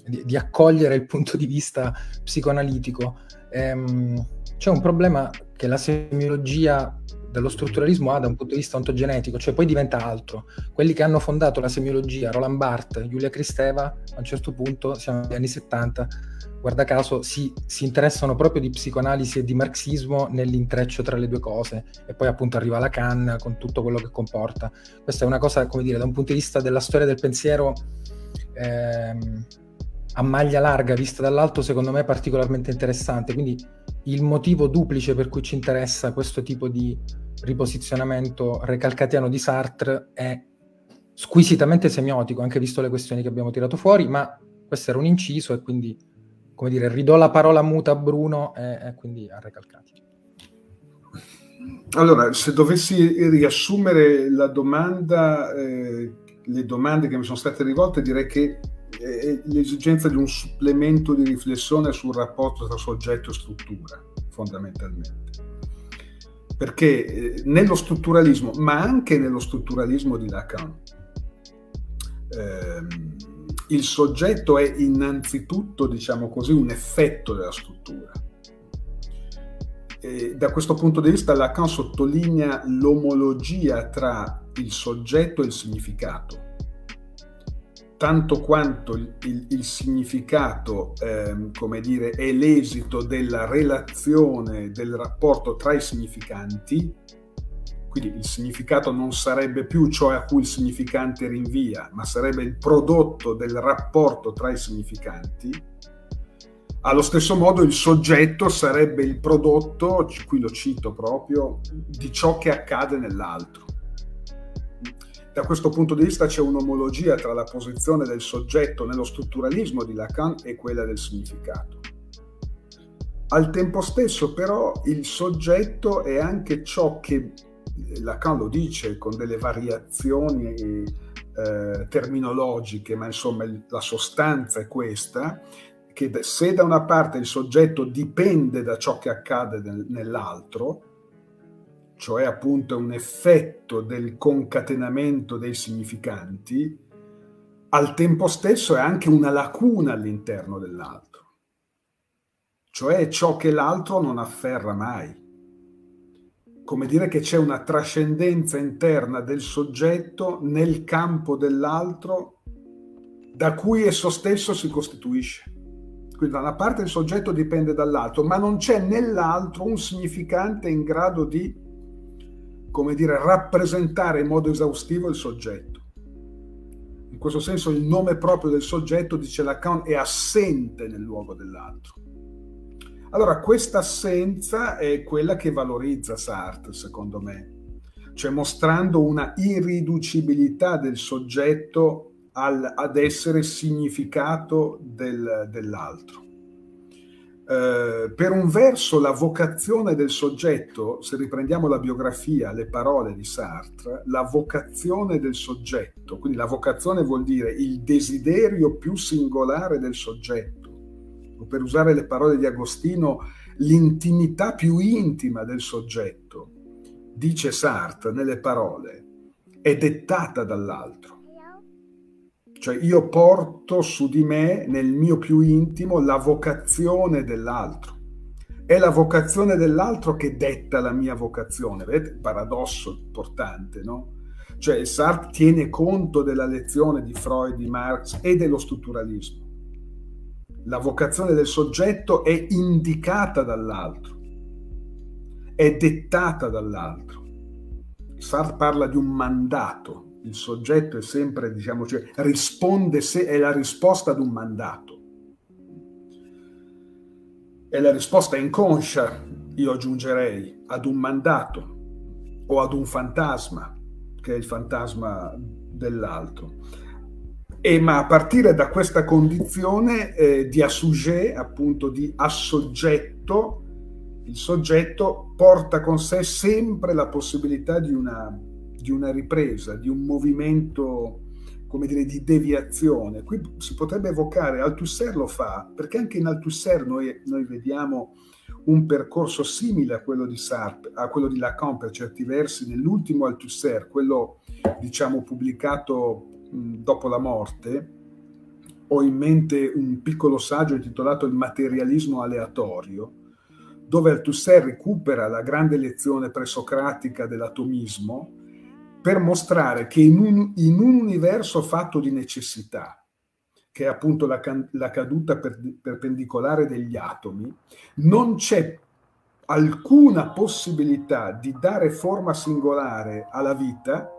di, di, accogliere il punto di vista psicoanalitico. Ehm, c'è un problema che la semiologia dello strutturalismo ha da un punto di vista ontogenetico, cioè poi diventa altro. Quelli che hanno fondato la semiologia, Roland Barthes, Giulia Kristeva, a un certo punto, siamo negli anni 70, guarda caso, si, si, interessano proprio di psicoanalisi e di marxismo nell'intreccio tra le due cose e poi appunto arriva Lacan con tutto quello che comporta. Questa è una cosa, come dire, da un punto di vista della storia del pensiero ehm, a maglia larga, vista dall'alto, secondo me è particolarmente interessante. Quindi il motivo duplice per cui ci interessa questo tipo di riposizionamento recalcatiano di Sartre è squisitamente semiotico, anche visto le questioni che abbiamo tirato fuori, ma questo era un inciso e quindi, come dire, ridò la parola muta a Bruno e, e quindi a Recalcati. Allora, se dovessi riassumere la domanda, eh, le domande che mi sono state rivolte, direi che l'esigenza di un supplemento di riflessione sul rapporto tra soggetto e struttura, fondamentalmente. Perché eh, nello strutturalismo, ma anche nello strutturalismo di Lacan, ehm, il soggetto è innanzitutto, diciamo così, un effetto della struttura. E da questo punto di vista Lacan sottolinea l'omologia tra il soggetto e il significato tanto quanto il, il, il significato, ehm, come dire, è l'esito della relazione, del rapporto tra i significanti, quindi il significato non sarebbe più ciò a cui il significante rinvia, ma sarebbe il prodotto del rapporto tra i significanti. Allo stesso modo il soggetto sarebbe il prodotto, qui lo cito proprio, di ciò che accade nell'altro. Da questo punto di vista c'è un'omologia tra la posizione del soggetto nello strutturalismo di Lacan e quella del significato. Al tempo stesso però il soggetto è anche ciò che Lacan lo dice con delle variazioni eh, terminologiche, ma insomma la sostanza è questa, che se da una parte il soggetto dipende da ciò che accade nell'altro, cioè appunto un effetto del concatenamento dei significanti, al tempo stesso è anche una lacuna all'interno dell'altro, cioè ciò che l'altro non afferra mai. Come dire che c'è una trascendenza interna del soggetto nel campo dell'altro da cui esso stesso si costituisce. Quindi da una parte il soggetto dipende dall'altro, ma non c'è nell'altro un significante in grado di come dire, rappresentare in modo esaustivo il soggetto. In questo senso il nome proprio del soggetto, dice Lacan, è assente nel luogo dell'altro. Allora, questa assenza è quella che valorizza Sartre, secondo me, cioè mostrando una irriducibilità del soggetto al, ad essere significato del, dell'altro. Eh, per un verso la vocazione del soggetto, se riprendiamo la biografia, le parole di Sartre, la vocazione del soggetto, quindi la vocazione vuol dire il desiderio più singolare del soggetto, o per usare le parole di Agostino, l'intimità più intima del soggetto, dice Sartre nelle parole, è dettata dall'altro. Cioè io porto su di me, nel mio più intimo, la vocazione dell'altro. È la vocazione dell'altro che detta la mia vocazione. Vedete? Paradosso importante, no? Cioè Sartre tiene conto della lezione di Freud, di Marx e dello strutturalismo. La vocazione del soggetto è indicata dall'altro, è dettata dall'altro. Sartre parla di un mandato, il soggetto è sempre, diciamo, cioè, risponde se è la risposta ad un mandato. È la risposta inconscia, io aggiungerei, ad un mandato o ad un fantasma, che è il fantasma dell'altro. E, ma a partire da questa condizione eh, di assujet, appunto di assoggetto, il soggetto porta con sé sempre la possibilità di una di una ripresa, di un movimento, come dire, di deviazione. Qui si potrebbe evocare, Althusser lo fa, perché anche in Althusser noi, noi vediamo un percorso simile a quello di Sartre, a quello di Lacan per certi versi, nell'ultimo Althusser, quello diciamo pubblicato mh, dopo la morte, ho in mente un piccolo saggio intitolato Il materialismo aleatorio, dove Althusser recupera la grande lezione presocratica dell'atomismo per mostrare che in un, in un universo fatto di necessità, che è appunto la, la caduta per, perpendicolare degli atomi, non c'è alcuna possibilità di dare forma singolare alla vita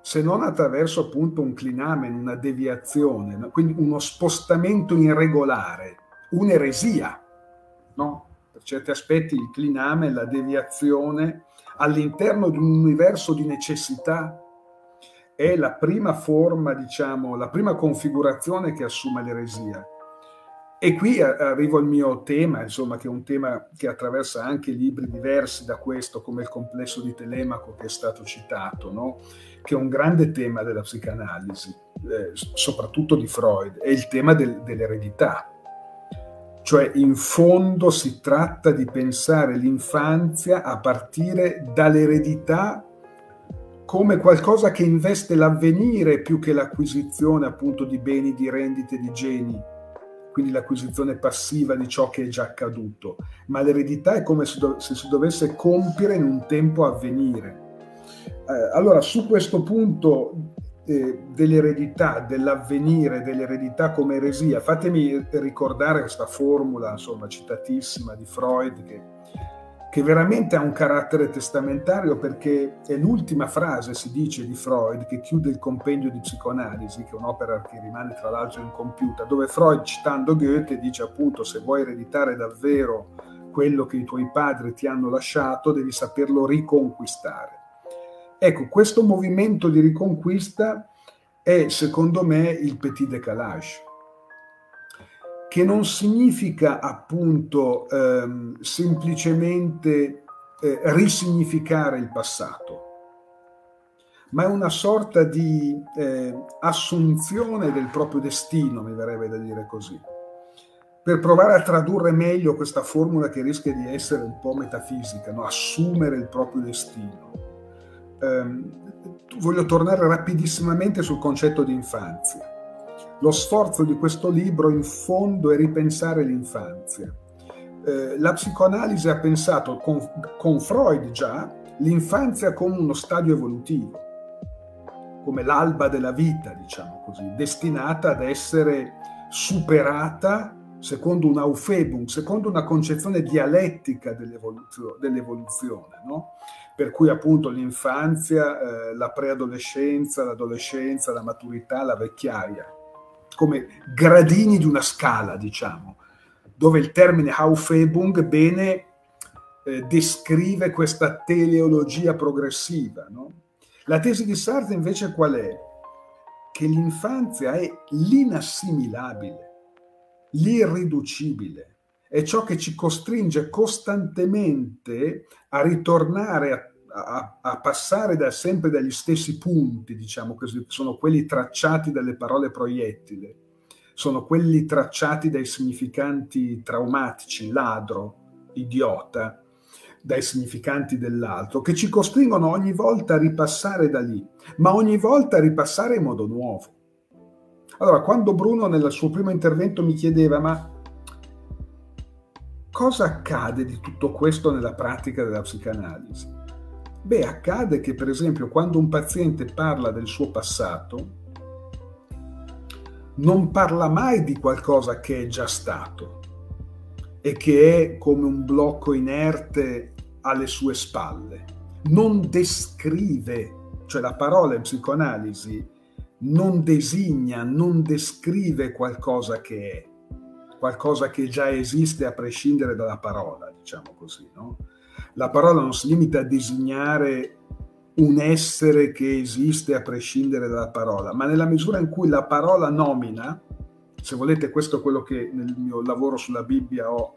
se non attraverso appunto un clinamen, una deviazione, quindi uno spostamento irregolare, un'eresia. No? Per certi aspetti il clinamen, la deviazione, all'interno di un universo di necessità è la prima forma, diciamo, la prima configurazione che assume l'eresia. E qui arrivo al mio tema, insomma, che è un tema che attraversa anche libri diversi da questo, come il complesso di Telemaco che è stato citato, no? che è un grande tema della psicanalisi, eh, soprattutto di Freud, è il tema del, dell'eredità. Cioè, in fondo si tratta di pensare l'infanzia a partire dall'eredità come qualcosa che investe l'avvenire più che l'acquisizione appunto di beni, di rendite, di geni, quindi l'acquisizione passiva di ciò che è già accaduto, ma l'eredità è come se, si dovesse compiere in un tempo a venire. Eh, allora, su questo punto dell'eredità, dell'avvenire, dell'eredità come eresia. Fatemi ricordare questa formula, insomma, citatissima di Freud, che, che veramente ha un carattere testamentario perché è l'ultima frase, si dice, di Freud che chiude il compendio di psicoanalisi, che è un'opera che rimane tra l'altro incompiuta, dove Freud, citando Goethe, dice appunto se vuoi ereditare davvero quello che i tuoi padri ti hanno lasciato, devi saperlo riconquistare. Ecco, questo movimento di riconquista è secondo me il petit décalage, che non significa appunto ehm, semplicemente eh, risignificare il passato, ma è una sorta di eh, assunzione del proprio destino, mi verrebbe da dire così, per provare a tradurre meglio questa formula che rischia di essere un po' metafisica, no? assumere il proprio destino ehm, voglio tornare rapidissimamente sul concetto di infanzia. Lo sforzo di questo libro in fondo è ripensare l'infanzia. Eh, la psicoanalisi ha pensato con, con Freud già l'infanzia come uno stadio evolutivo, come l'alba della vita, diciamo così, destinata ad essere superata secondo un Aufhebung, secondo una concezione dialettica dell'evoluzio, dell'evoluzione, no? Per cui appunto l'infanzia, eh, la preadolescenza, l'adolescenza, la maturità, la vecchiaia, come gradini di una scala, diciamo, dove il termine Aufhebung bene eh, descrive questa teleologia progressiva. No? La tesi di Sartre invece qual è? Che l'infanzia è l'inassimilabile l'irriducibile, è ciò che ci costringe costantemente a ritornare a, a, a, passare da, sempre dagli stessi punti, diciamo così, sono quelli tracciati dalle parole proiettile, sono quelli tracciati dai significanti traumatici, ladro, idiota, dai significanti dell'altro, che ci costringono ogni volta a ripassare da lì, ma ogni volta a ripassare in modo nuovo Allora, quando Bruno nel suo primo intervento mi chiedeva, ma cosa accade di tutto questo nella pratica della psicanalisi? Beh, accade che per esempio quando un paziente parla del suo passato, non parla mai di qualcosa che è già stato e che è come un blocco inerte alle sue spalle. Non descrive, cioè la parola in psicoanalisi non designa, non descrive qualcosa che è, qualcosa che già esiste a prescindere dalla parola, diciamo così, no? La parola non si limita a designare un essere che esiste a prescindere dalla parola, ma nella misura in cui la parola nomina, se volete questo è quello che nel mio lavoro sulla Bibbia ho,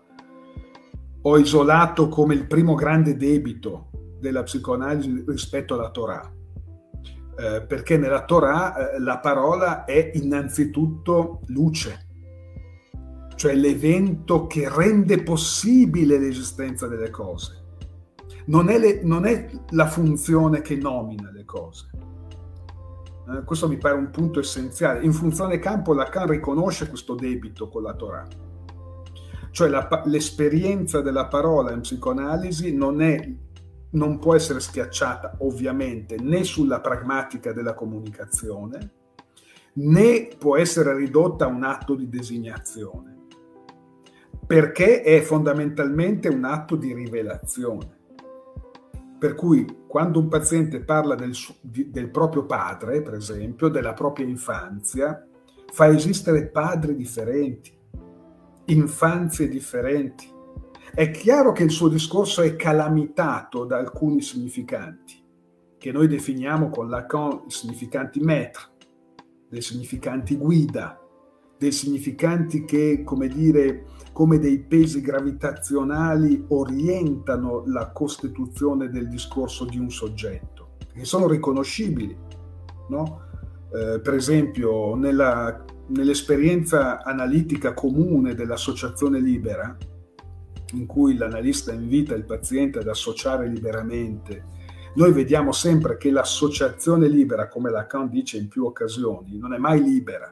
ho isolato come il primo grande debito della psicoanalisi rispetto alla Torah. Eh, perché nella Torah eh, la parola è innanzitutto luce, cioè l'evento che rende possibile l'esistenza delle cose. Non è, le, non è la funzione che nomina le cose. Eh, questo mi pare un punto essenziale. In funzione campo Lacan riconosce questo debito con la Torah. Cioè la, l'esperienza della parola in psicoanalisi non, è, non può essere schiacciata ovviamente né sulla pragmatica della comunicazione, né può essere ridotta a un atto di designazione perché è fondamentalmente un atto di rivelazione. Per cui quando un paziente parla del, del, proprio padre, per esempio, della propria infanzia, fa esistere padri differenti, infanzie differenti. È chiaro che il suo discorso è calamitato da alcuni significanti, che noi definiamo con Lacan i significanti maître, dei significanti guida, dei significanti che, come dire, come dei pesi gravitazionali orientano la costituzione del discorso di un soggetto, che sono riconoscibili. No? Eh, per esempio, nella, nell'esperienza analitica comune dell'associazione libera, in cui l'analista invita il paziente ad associare liberamente, noi vediamo sempre che l'associazione libera, come Lacan dice in più occasioni, non è mai libera,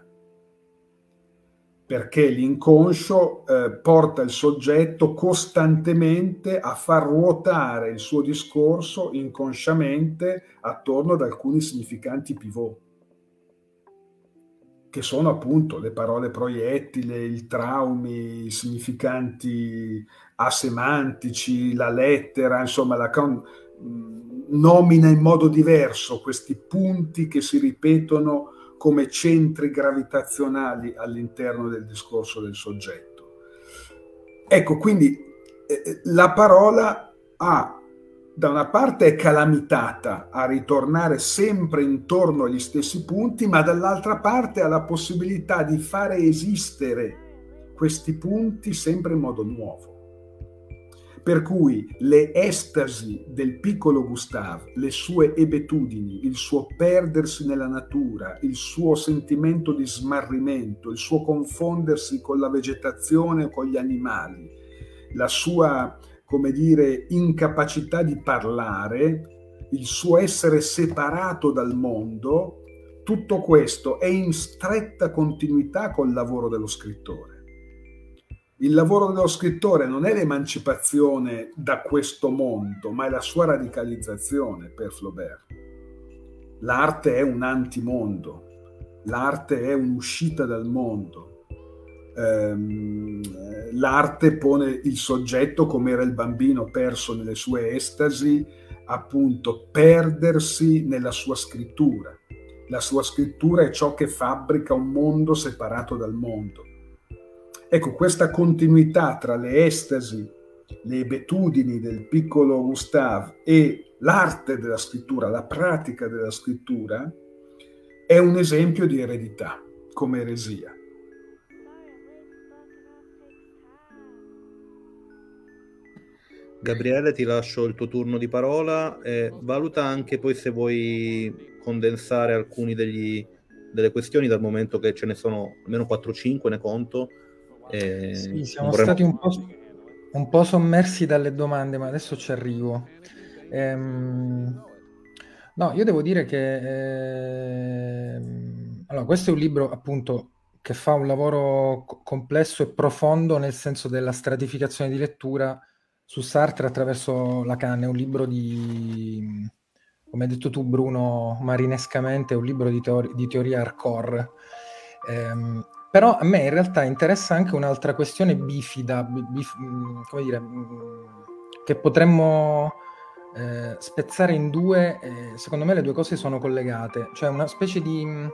perché l'inconscio eh, porta il soggetto costantemente a far ruotare il suo discorso inconsciamente attorno ad alcuni significanti pivot, che sono appunto le parole proiettile, i traumi, i significanti asemantici, la lettera, insomma la con, mm, nomina in modo diverso questi punti che si ripetono come centri gravitazionali all'interno del discorso del soggetto. Ecco, quindi eh, eh, la parola ha da una parte è calamitata a ritornare sempre intorno agli stessi punti, ma dall'altra parte ha la possibilità di fare esistere questi punti sempre in modo nuovo. Per cui le estasi del piccolo Gustave, le sue ebetudini, il suo perdersi nella natura, il suo sentimento di smarrimento, il suo confondersi con la vegetazione o con gli animali, la sua, come dire, incapacità di parlare, il suo essere separato dal mondo, tutto questo è in stretta continuità col lavoro dello scrittore. Il lavoro dello scrittore non è l'emancipazione da questo mondo, ma è la sua radicalizzazione per Flaubert. L'arte è un antimondo, l'arte è un'uscita dal mondo. Ehm, l'arte pone il soggetto come era il bambino perso nelle sue estasi, appunto perdersi nella sua scrittura. La sua scrittura è ciò che fabbrica un mondo separato dal mondo Ecco, questa continuità tra le estasi, le abitudini del piccolo Gustave e l'arte della scrittura, la pratica della scrittura, è un esempio di eredità come eresia. Gabriele, ti lascio il tuo turno di parola e valuta anche poi se vuoi condensare alcune delle questioni dal momento che ce ne sono almeno 4-5, ne conto, eh, sì, siamo vorremmo... stati un po', un po', sommersi dalle domande, ma adesso ci arrivo. Ehm, no, io devo dire che eh, Allora, questo è un libro appunto che fa un lavoro complesso e profondo nel senso della stratificazione di lettura su Sartre attraverso Lacan. È un libro di, come hai detto tu Bruno, marinescamente, è un libro di, teori- di teoria hardcore. Ehm, però a me in realtà interessa anche un'altra questione bifida, bif- mm, come dire, mm, che potremmo eh, spezzare in due. Eh, secondo me le due cose sono collegate, cioè una specie di, mm,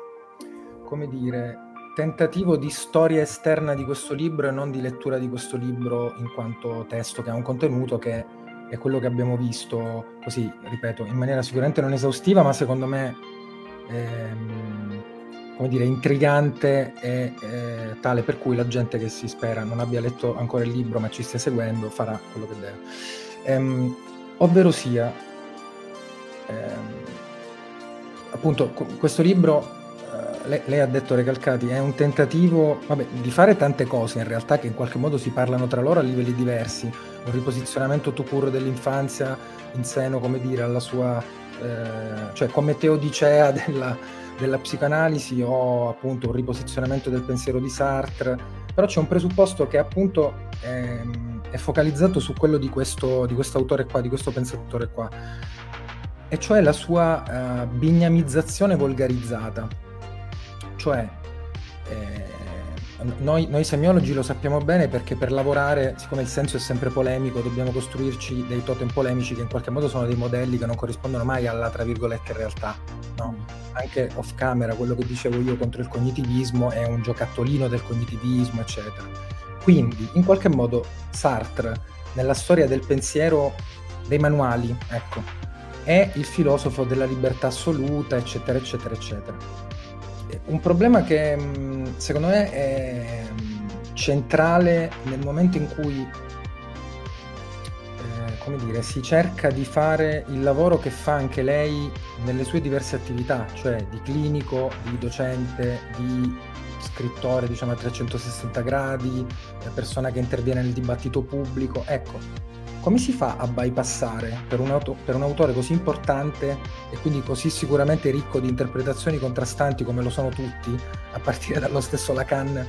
come dire, tentativo di storia esterna di questo libro e non di lettura di questo libro in quanto testo che ha un contenuto che è quello che abbiamo visto, così, ripeto, in maniera sicuramente non esaustiva, ma secondo me... Ehm, come dire, intrigante e eh, tale per cui la gente che si spera non abbia letto ancora il libro ma ci stia seguendo farà quello che deve. Ehm, ovvero sia, ehm, appunto, questo libro, eh, lei, lei, ha detto Recalcati, è un tentativo vabbè, di fare tante cose in realtà che in qualche modo si parlano tra loro a livelli diversi, un riposizionamento to cure dell'infanzia in seno, come dire, alla sua, eh, cioè come teodicea [LAUGHS] della della psicanalisi o appunto un riposizionamento del pensiero di Sartre, però c'è un presupposto che appunto è, ehm, è focalizzato su quello di questo, autore qua, di questo pensatore qua, e cioè la sua uh, bignamizzazione volgarizzata, cioè eh, noi, noi, semiologi lo sappiamo bene perché per lavorare, siccome il senso è sempre polemico, dobbiamo costruirci dei totem polemici che in qualche modo sono dei modelli che non corrispondono mai alla, tra virgolette, realtà. No? Mm. Anche off camera, quello che dicevo io contro il cognitivismo è un giocattolino del cognitivismo, eccetera. Quindi, in qualche modo, Sartre, nella storia del pensiero dei manuali, ecco, è il filosofo della libertà assoluta, eccetera, eccetera, eccetera un problema che mm, secondo me è mm, centrale nel momento in cui eh, come dire, si cerca di fare il lavoro che fa anche lei nelle sue diverse attività, cioè di clinico, di docente, di scrittore diciamo a 360 gradi, persona che interviene nel dibattito pubblico. Ecco, come si fa a bypassare per un, auto, per un, autore così importante e quindi così sicuramente ricco di interpretazioni contrastanti come lo sono tutti, a partire dallo stesso Lacan,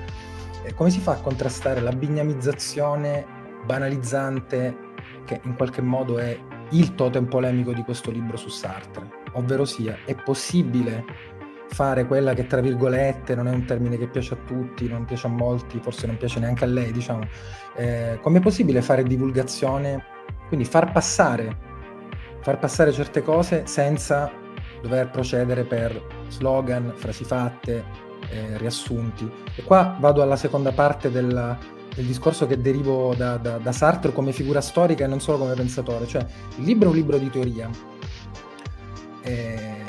eh, come si fa a contrastare la bignamizzazione banalizzante che in qualche modo è il totem polemico di questo libro su Sartre, ovvero sia è possibile fare quella che tra virgolette non è un termine che piace a tutti, non piace a molti, forse non piace neanche a lei, diciamo. Eh, com'è possibile fare divulgazione, quindi far passare, far passare certe cose senza dover procedere per slogan, frasi fatte, eh, riassunti. E qua vado alla seconda parte della, del discorso che derivo da, da, da, Sartre come figura storica e non solo come pensatore. Cioè, il libro è un libro di teoria. Eh,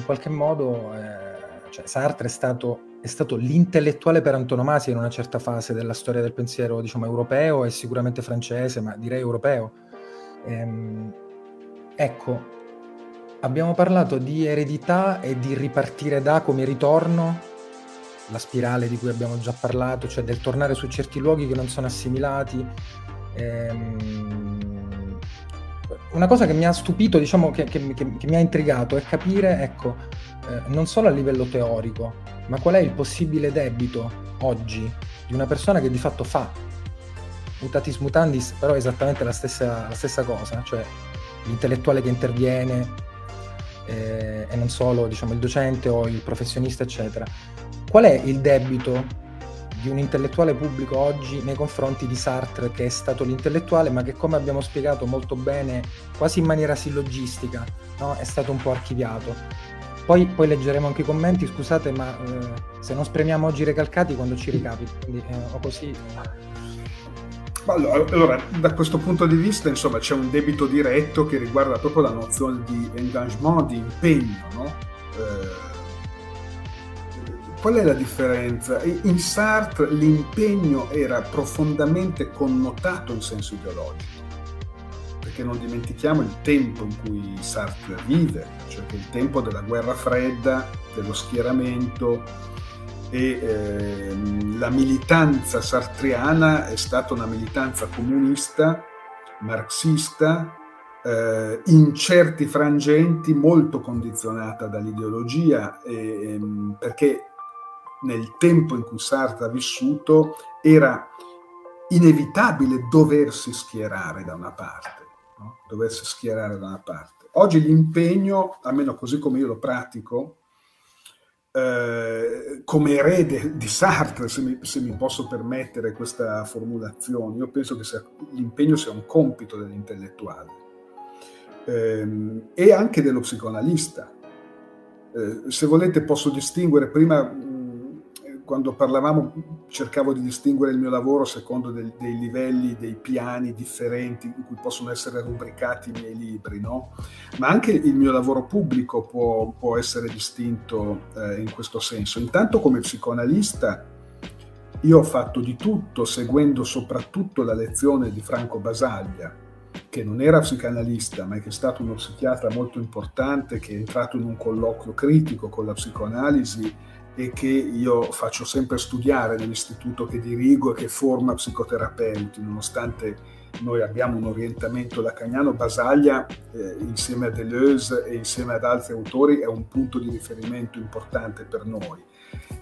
in qualche modo eh, cioè Sartre è stato, è stato, l'intellettuale per antonomasia in una certa fase della storia del pensiero diciamo, europeo e sicuramente francese, ma direi europeo. Ehm, ecco, abbiamo parlato di eredità e di ripartire da come ritorno, la spirale di cui abbiamo già parlato, cioè del tornare su certi luoghi che non sono assimilati. Ehm, una cosa che mi ha stupito, diciamo, che, che, che, che mi ha intrigato è capire, ecco, eh, non solo a livello teorico, ma qual è il possibile debito oggi di una persona che di fatto fa mutatis mutandis, però esattamente la stessa, la stessa cosa, cioè l'intellettuale che interviene eh, e non solo diciamo, il docente o il professionista, eccetera. Qual è il debito di un intellettuale pubblico oggi nei confronti di Sartre, che è stato l'intellettuale, ma che come abbiamo spiegato molto bene, quasi in maniera sillogistica, no? è stato un po' archiviato. Poi, poi leggeremo anche i commenti, scusate, ma eh, se non spremiamo oggi recalcati quando ci ricapita, eh, o così. Allora, allora, da questo punto di vista, insomma, c'è un debito diretto che riguarda proprio la nozione di engagement, di impegno, no? Eh, Qual è la differenza? In Sartre l'impegno era profondamente connotato in senso ideologico, perché non dimentichiamo il tempo in cui Sartre vive, cioè il tempo della guerra fredda, dello schieramento e eh, la militanza sartriana è stata una militanza comunista, marxista, eh, in certi frangenti molto condizionata dall'ideologia, eh, perché nel tempo in cui Sartre ha vissuto era inevitabile doversi schierare da una parte, no? doversi schierare da una parte. Oggi l'impegno, almeno così come io lo pratico, eh, come erede di Sartre, se mi, se mi, posso permettere questa formulazione, io penso che sia, l'impegno sia un compito dell'intellettuale ehm, e anche dello psicoanalista. Eh, se volete posso distinguere prima quando parlavamo cercavo di distinguere il mio lavoro secondo del, dei livelli, dei piani differenti in cui possono essere rubricati i miei libri, no? ma anche il mio lavoro pubblico può, può essere distinto eh, in questo senso. Intanto come psicoanalista io ho fatto di tutto seguendo soprattutto la lezione di Franco Basaglia, che non era psicanalista, ma che è stato uno psichiatra molto importante, che è entrato in un colloquio critico con la psicoanalisi e che io faccio sempre studiare nell'istituto che dirigo e che forma psicoterapeuti, nonostante noi abbiamo un orientamento lacaniano, Basaglia eh, insieme a Deleuze e insieme ad altri autori è un punto di riferimento importante per noi.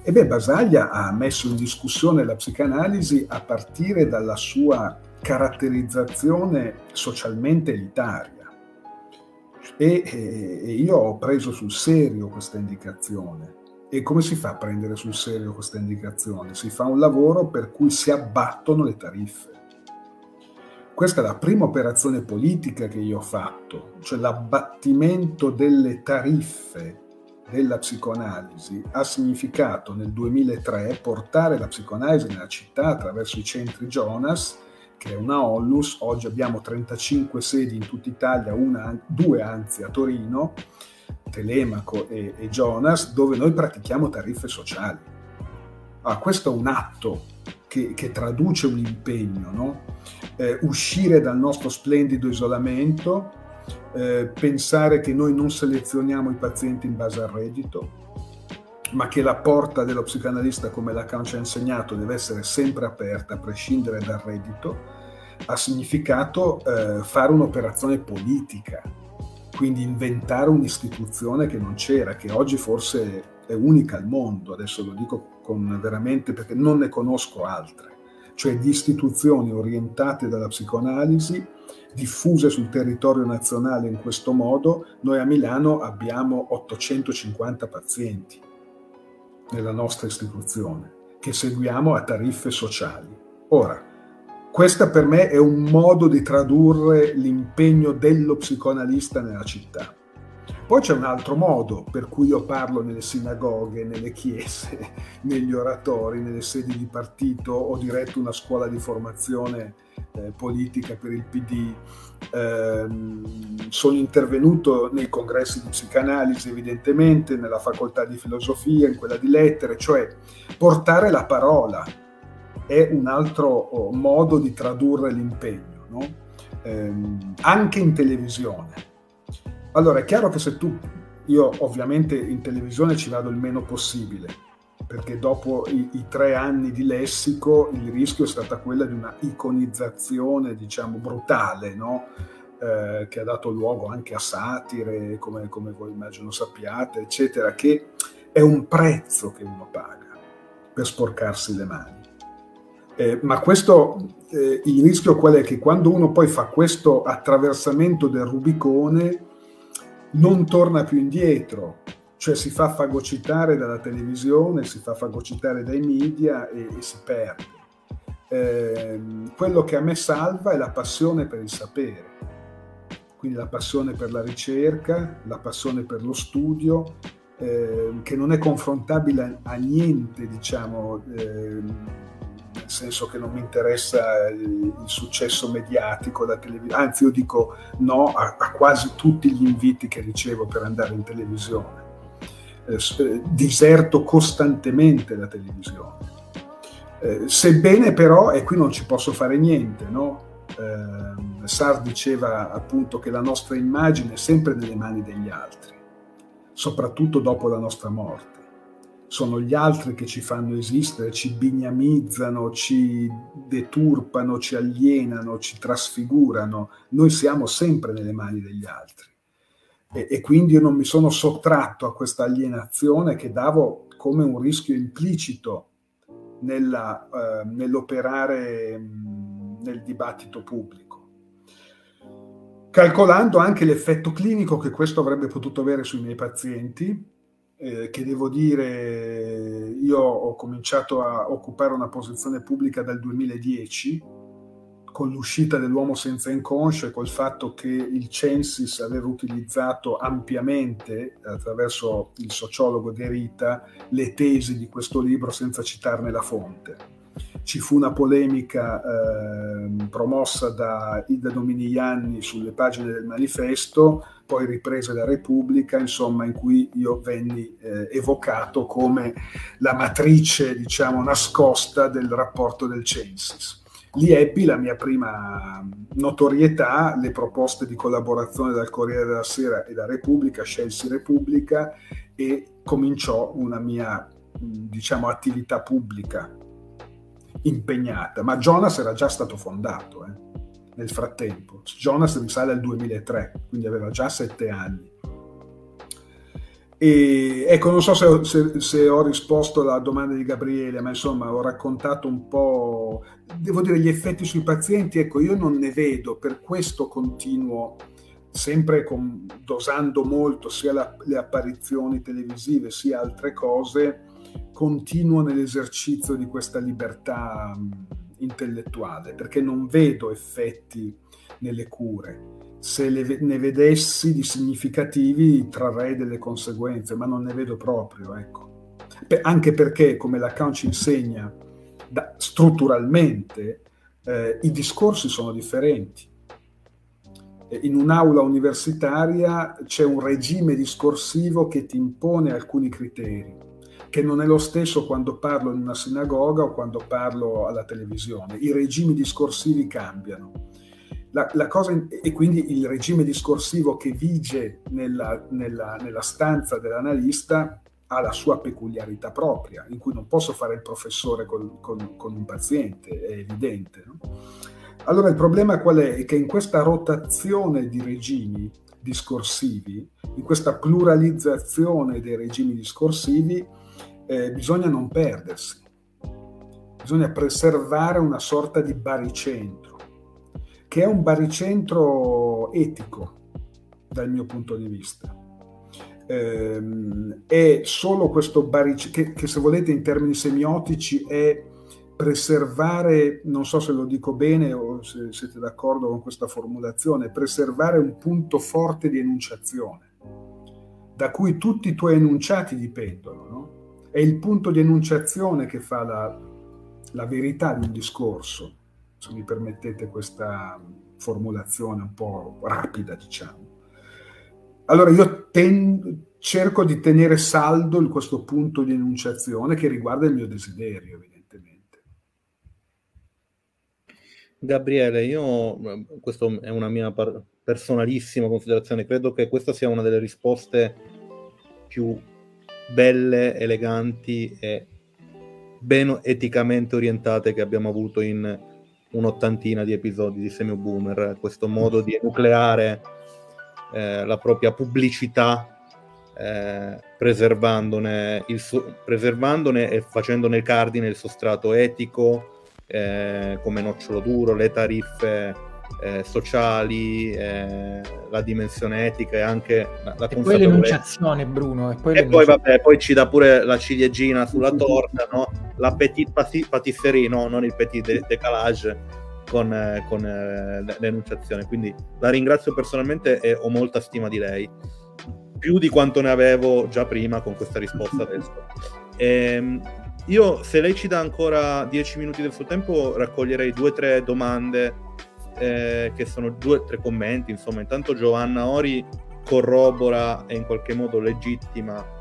E beh, Basaglia ha messo in discussione la psicanalisi a partire dalla sua caratterizzazione socialmente elitaria. E, e, e io ho preso sul serio questa indicazione e come si fa a prendere sul serio questa indicazione? Si fa un lavoro per cui si abbattono le tariffe. Questa è la prima operazione politica che io ho fatto, cioè l'abbattimento delle tariffe della psicoanalisi ha significato nel 2003 portare la psicoanalisi nella città attraverso i centri Jonas, che è una Onlus, oggi abbiamo 35 sedi in tutta Italia, una, due anzi a Torino, Telemaco e, e Jonas, dove noi pratichiamo tariffe sociali. Ah, questo è un atto che, che traduce un impegno, no? eh, uscire dal nostro splendido isolamento, eh, pensare che noi non selezioniamo i pazienti in base al reddito, ma che la porta dello psicanalista, come Lacan ci ha insegnato, deve essere sempre aperta, a prescindere dal reddito, ha significato eh, fare un'operazione politica, quindi inventare un'istituzione che non c'era, che oggi forse è unica al mondo, adesso lo dico con veramente perché non ne conosco altre, cioè di istituzioni orientate dalla psicoanalisi, diffuse sul territorio nazionale in questo modo, noi a Milano abbiamo 850 pazienti nella nostra istituzione che seguiamo a tariffe sociali. Ora, questo per me è un modo di tradurre l'impegno dello psicoanalista nella città. Poi c'è un altro modo per cui io parlo nelle sinagoghe, nelle chiese, [LAUGHS] negli oratori, nelle sedi di partito, ho diretto una scuola di formazione eh, politica per il PD, eh, sono intervenuto nei congressi di psicanalisi evidentemente, nella facoltà di filosofia, in quella di lettere, cioè portare la parola è un altro oh, modo di tradurre l'impegno, no? ehm, anche in televisione. Allora è chiaro che se tu, io ovviamente in televisione ci vado il meno possibile, perché dopo i, i tre anni di lessico il rischio è stata quella di una iconizzazione, diciamo, brutale, no? Eh, che ha dato luogo anche a satire, come, come, voi immagino sappiate, eccetera, che è un prezzo che uno paga per sporcarsi le mani. Eh, ma questo, eh, il rischio qual è? Che quando uno poi fa questo attraversamento del Rubicone non torna più indietro, cioè si fa fagocitare dalla televisione, si fa fagocitare dai media e, e si perde. Eh, quello che a me salva è la passione per il sapere, quindi la passione per la ricerca, la passione per lo studio, eh, che non è confrontabile a, niente, diciamo, eh, nel senso che non mi interessa il, il successo mediatico, la televisione, anzi io dico no a, a, quasi tutti gli inviti che ricevo per andare in televisione. Eh diserto costantemente la televisione. Eh, sebbene però, e qui non ci posso fare niente, no? eh, Sar diceva appunto che la nostra immagine è sempre nelle mani degli altri, soprattutto dopo la nostra morte sono gli altri che ci fanno esistere, ci bignamizzano, ci deturpano, ci alienano, ci trasfigurano. Noi siamo sempre nelle mani degli altri. E, e quindi io non mi sono sottratto a questa alienazione che davo come un rischio implicito nella, eh, nell'operare nel dibattito pubblico calcolando anche l'effetto clinico che questo avrebbe potuto avere sui miei pazienti, eh, che devo dire, io ho cominciato a occupare una posizione pubblica dal 2010, con l'uscita dell'uomo senza inconscio e col fatto che il Censis aveva utilizzato ampiamente, attraverso il sociologo Derita, le tesi di questo libro senza citarne la fonte. Ci fu una polemica eh, promossa da Ida Dominigliani sulle pagine del manifesto, poi ripresa da Repubblica, insomma, in cui io venni eh, evocato come la matrice, diciamo, nascosta del rapporto del Censis. Lì ebbi la mia prima notorietà, le proposte di collaborazione dal Corriere della Sera e da Repubblica, scelsi Repubblica e cominciò una mia diciamo, attività pubblica impegnata, ma Jonas era già stato fondato eh, nel frattempo. Jonas risale al 2003, quindi aveva già sette anni. E ecco, non so se, se, se, ho risposto alla domanda di Gabriele, ma insomma ho raccontato un po', devo dire, gli effetti sui pazienti. Ecco, io non ne vedo, per questo continuo sempre con, dosando molto sia la, le apparizioni televisive sia altre cose continuo nell'esercizio di questa libertà intellettuale, perché non vedo effetti nelle cure. Se le, ne vedessi di significativi trarrei delle conseguenze, ma non ne vedo proprio, ecco. anche perché, come Lacan ci insegna, da, strutturalmente eh, i discorsi sono differenti. In un'aula universitaria c'è un regime discorsivo che ti impone alcuni criteri che non è lo stesso quando parlo in una sinagoga o quando parlo alla televisione. I regimi discorsivi cambiano. La, la cosa, e quindi il regime discorsivo che vige nella, nella, nella stanza dell'analista ha la sua peculiarità propria, in cui non posso fare il professore con, con, con un paziente, è evidente. No? Allora il problema qual è? È che in questa rotazione di regimi discorsivi, in questa pluralizzazione dei regimi discorsivi, eh, bisogna non perdersi, bisogna preservare una sorta di baricentro, che è un baricentro etico dal mio punto di vista. Eh, è solo questo baricentro, che, che se volete in termini semiotici è preservare, non so se lo dico bene o se siete d'accordo con questa formulazione, preservare un punto forte di enunciazione, da cui tutti i tuoi enunciati dipendono. È il punto di enunciazione che fa la, la verità di un discorso, se mi permettete questa formulazione un po' rapida, diciamo. Allora io ten, cerco di tenere saldo questo punto di enunciazione che riguarda il mio desiderio, evidentemente. Gabriele, io, questa è una mia personalissima considerazione, credo che questa sia una delle risposte più belle, eleganti e ben eticamente orientate che abbiamo avuto in un'ottantina di episodi di Semio Boomer, questo modo di nucleare eh, la propria pubblicità eh, preservandone, so- preservandone e facendone cardine il sostrato etico eh, come nocciolo duro, le tariffe eh, sociali, eh, la dimensione etica e anche la, la e poi l'enunciazione Bruno e poi, e poi, vabbè, poi ci dà pure la ciliegina sulla torta no? la petit patisserie no? non il petit décalage con, eh, con eh, l'enunciazione quindi la ringrazio personalmente e ho molta stima di lei più di quanto ne avevo già prima con questa risposta adesso ehm, io se lei ci dà ancora dieci minuti del suo tempo raccoglierei due o tre domande eh, che sono due o tre commenti, insomma, intanto Giovanna Ori corrobora e in qualche modo legittima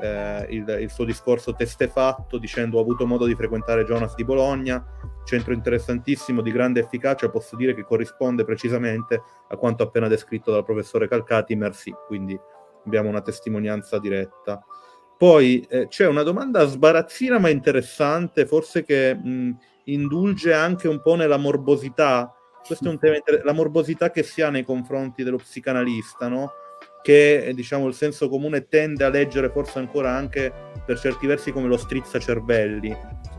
eh, il, il, suo discorso testefatto dicendo ho avuto modo di frequentare Jonas di Bologna, centro interessantissimo di grande efficacia, posso dire che corrisponde precisamente a quanto appena descritto dal professore Calcati, merci, quindi abbiamo una testimonianza diretta. Poi eh, c'è una domanda sbarazzina ma interessante, forse che mh, indulge anche un po' nella morbosità. Questo è un tema inter- la morbosità che si ha nei confronti dello psicanalista, no? Che diciamo il senso comune tende a leggere forse ancora anche per certi versi come lo strizza cervelli.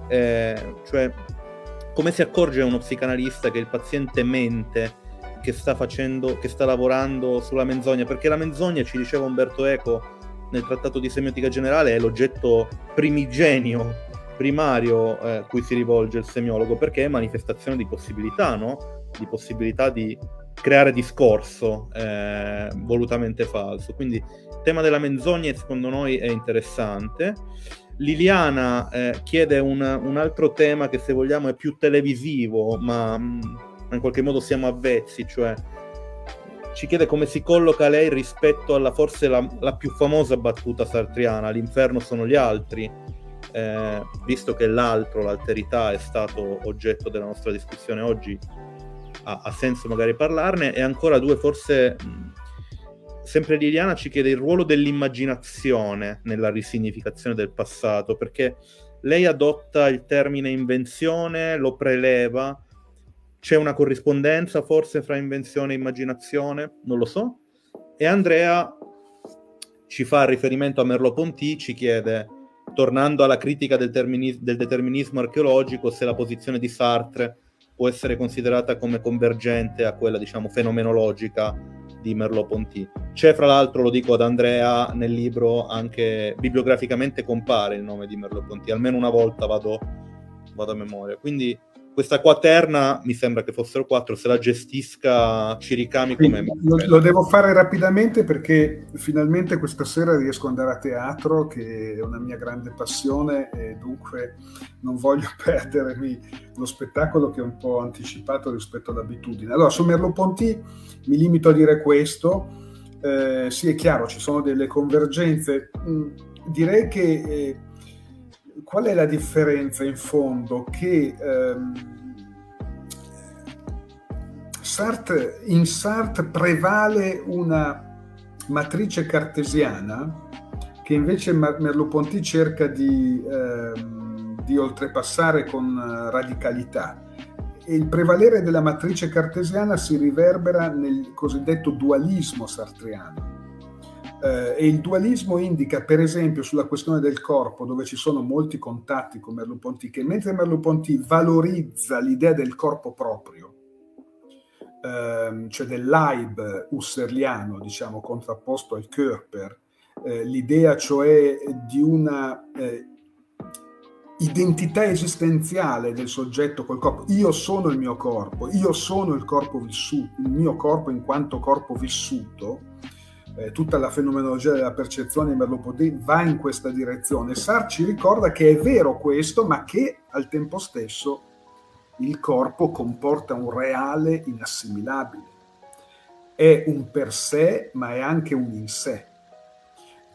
Eh, cioè, come si accorge uno psicanalista che il paziente mente, che sta facendo, che sta lavorando sulla menzogna? Perché la menzogna, ci diceva Umberto Eco, nel trattato di semiotica generale è l'oggetto primigenio, primario eh, cui si rivolge il semiologo, perché è manifestazione di possibilità, no? Di possibilità di creare discorso eh, volutamente falso. Quindi il tema della menzogna secondo noi è interessante. Liliana eh, chiede un, un, altro tema che se vogliamo è più televisivo, ma mh, mm, in qualche modo siamo avvezzi, cioè ci chiede come si colloca lei rispetto alla forse la, la più famosa battuta sartriana, l'inferno sono gli altri, eh, visto che l'altro, l'alterità, è stato oggetto della nostra discussione oggi, ha, ha senso magari parlarne, e ancora due forse... Sempre Liliana ci chiede il ruolo dell'immaginazione nella risignificazione del passato, perché lei adotta il termine invenzione, lo preleva, c'è una corrispondenza forse fra invenzione e immaginazione? Non lo so. E Andrea ci fa riferimento a Merleau-Ponty, ci chiede, tornando alla critica del, terminis- del determinismo archeologico, se la posizione di Sartre può essere considerata come convergente a quella, diciamo, fenomenologica di Merleau-Ponty. C'è, fra l'altro, lo dico ad Andrea, nel libro anche bibliograficamente compare il nome di Merleau-Ponty, almeno una volta vado, vado a memoria. Quindi questa quaterna mi sembra che fossero quattro, se la gestisca Ciricami come... Lo, lo, devo fare rapidamente perché finalmente questa sera riesco ad andare a teatro, che è una mia grande passione e dunque non voglio [LAUGHS] perdermi lo spettacolo che è un po' anticipato rispetto all'abitudine. Allora, su Merleau-Ponty mi limito a dire questo. Eh, sì, è chiaro, ci sono delle convergenze. Mm, direi che... Eh, qual è la differenza in fondo? Che ehm, Sartre, in Sartre prevale una matrice cartesiana che invece Merleau-Ponty cerca di, ehm, di oltrepassare con radicalità. E il prevalere della matrice cartesiana si riverbera nel cosiddetto dualismo sartriano eh, e il dualismo indica, per esempio, sulla questione del corpo, dove ci sono molti contatti con Merleau-Ponty, che mentre Merleau-Ponty valorizza l'idea del corpo proprio, ehm, cioè del Leib husserliano, diciamo, contrapposto al Körper, eh, l'idea cioè di una eh, identità esistenziale del soggetto col corpo. Io sono il mio corpo, io sono il corpo vissuto, il mio corpo in quanto corpo vissuto, eh, tutta la fenomenologia della percezione di Merleau-Ponty va in questa direzione. Sartre ci ricorda che è vero questo, ma che al tempo stesso il corpo comporta un reale inassimilabile. È un per sé, ma è anche un in sé.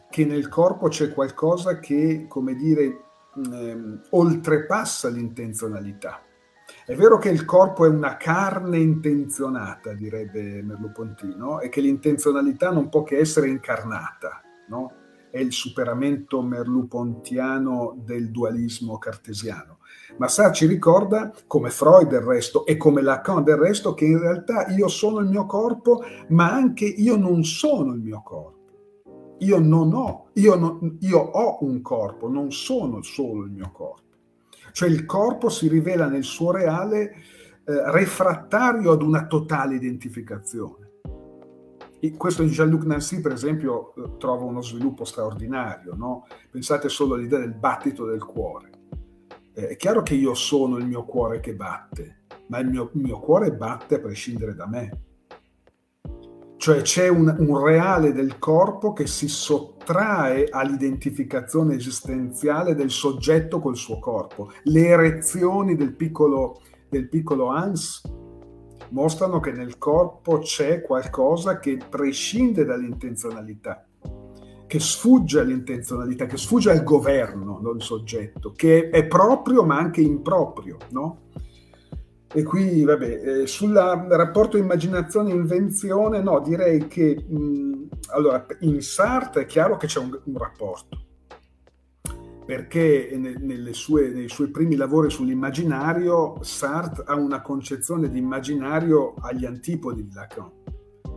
Che nel corpo c'è qualcosa che, come dire, ehm, oltrepassa l'intenzionalità è vero che il corpo è una carne intenzionata, direbbe Merleau-Ponty, no? e che l'intenzionalità non può che essere incarnata, no? è il superamento merleau-pontiano del dualismo cartesiano. Ma Sartre ci ricorda, come Freud del resto e come Lacan del resto, che in realtà io sono il mio corpo, ma anche io non sono il mio corpo. Io non ho, io, non, io ho un corpo, non sono solo il mio corpo. Cioè il corpo si rivela nel suo reale eh, refrattario ad una totale identificazione. E questo in Jean-Luc Nancy, per esempio, eh, trova uno sviluppo straordinario. No? Pensate solo all'idea del battito del cuore. Eh, è chiaro che io sono il mio cuore che batte, ma il mio, il mio cuore batte a prescindere da me cioè c'è un, un, reale del corpo che si sottrae all'identificazione esistenziale del soggetto col suo corpo. Le erezioni del piccolo, del piccolo Hans mostrano che nel corpo c'è qualcosa che prescinde dall'intenzionalità, che sfugge all'intenzionalità, che sfugge al governo del soggetto, che è proprio ma anche improprio, no? E qui, vabbè, eh, sul rapporto immaginazione-invenzione, no, direi che mh, allora, in Sartre è chiaro che c'è un, un rapporto. perché sue, nei suoi primi lavori sull'immaginario Sartre ha una concezione di immaginario agli antipodi di Lacan.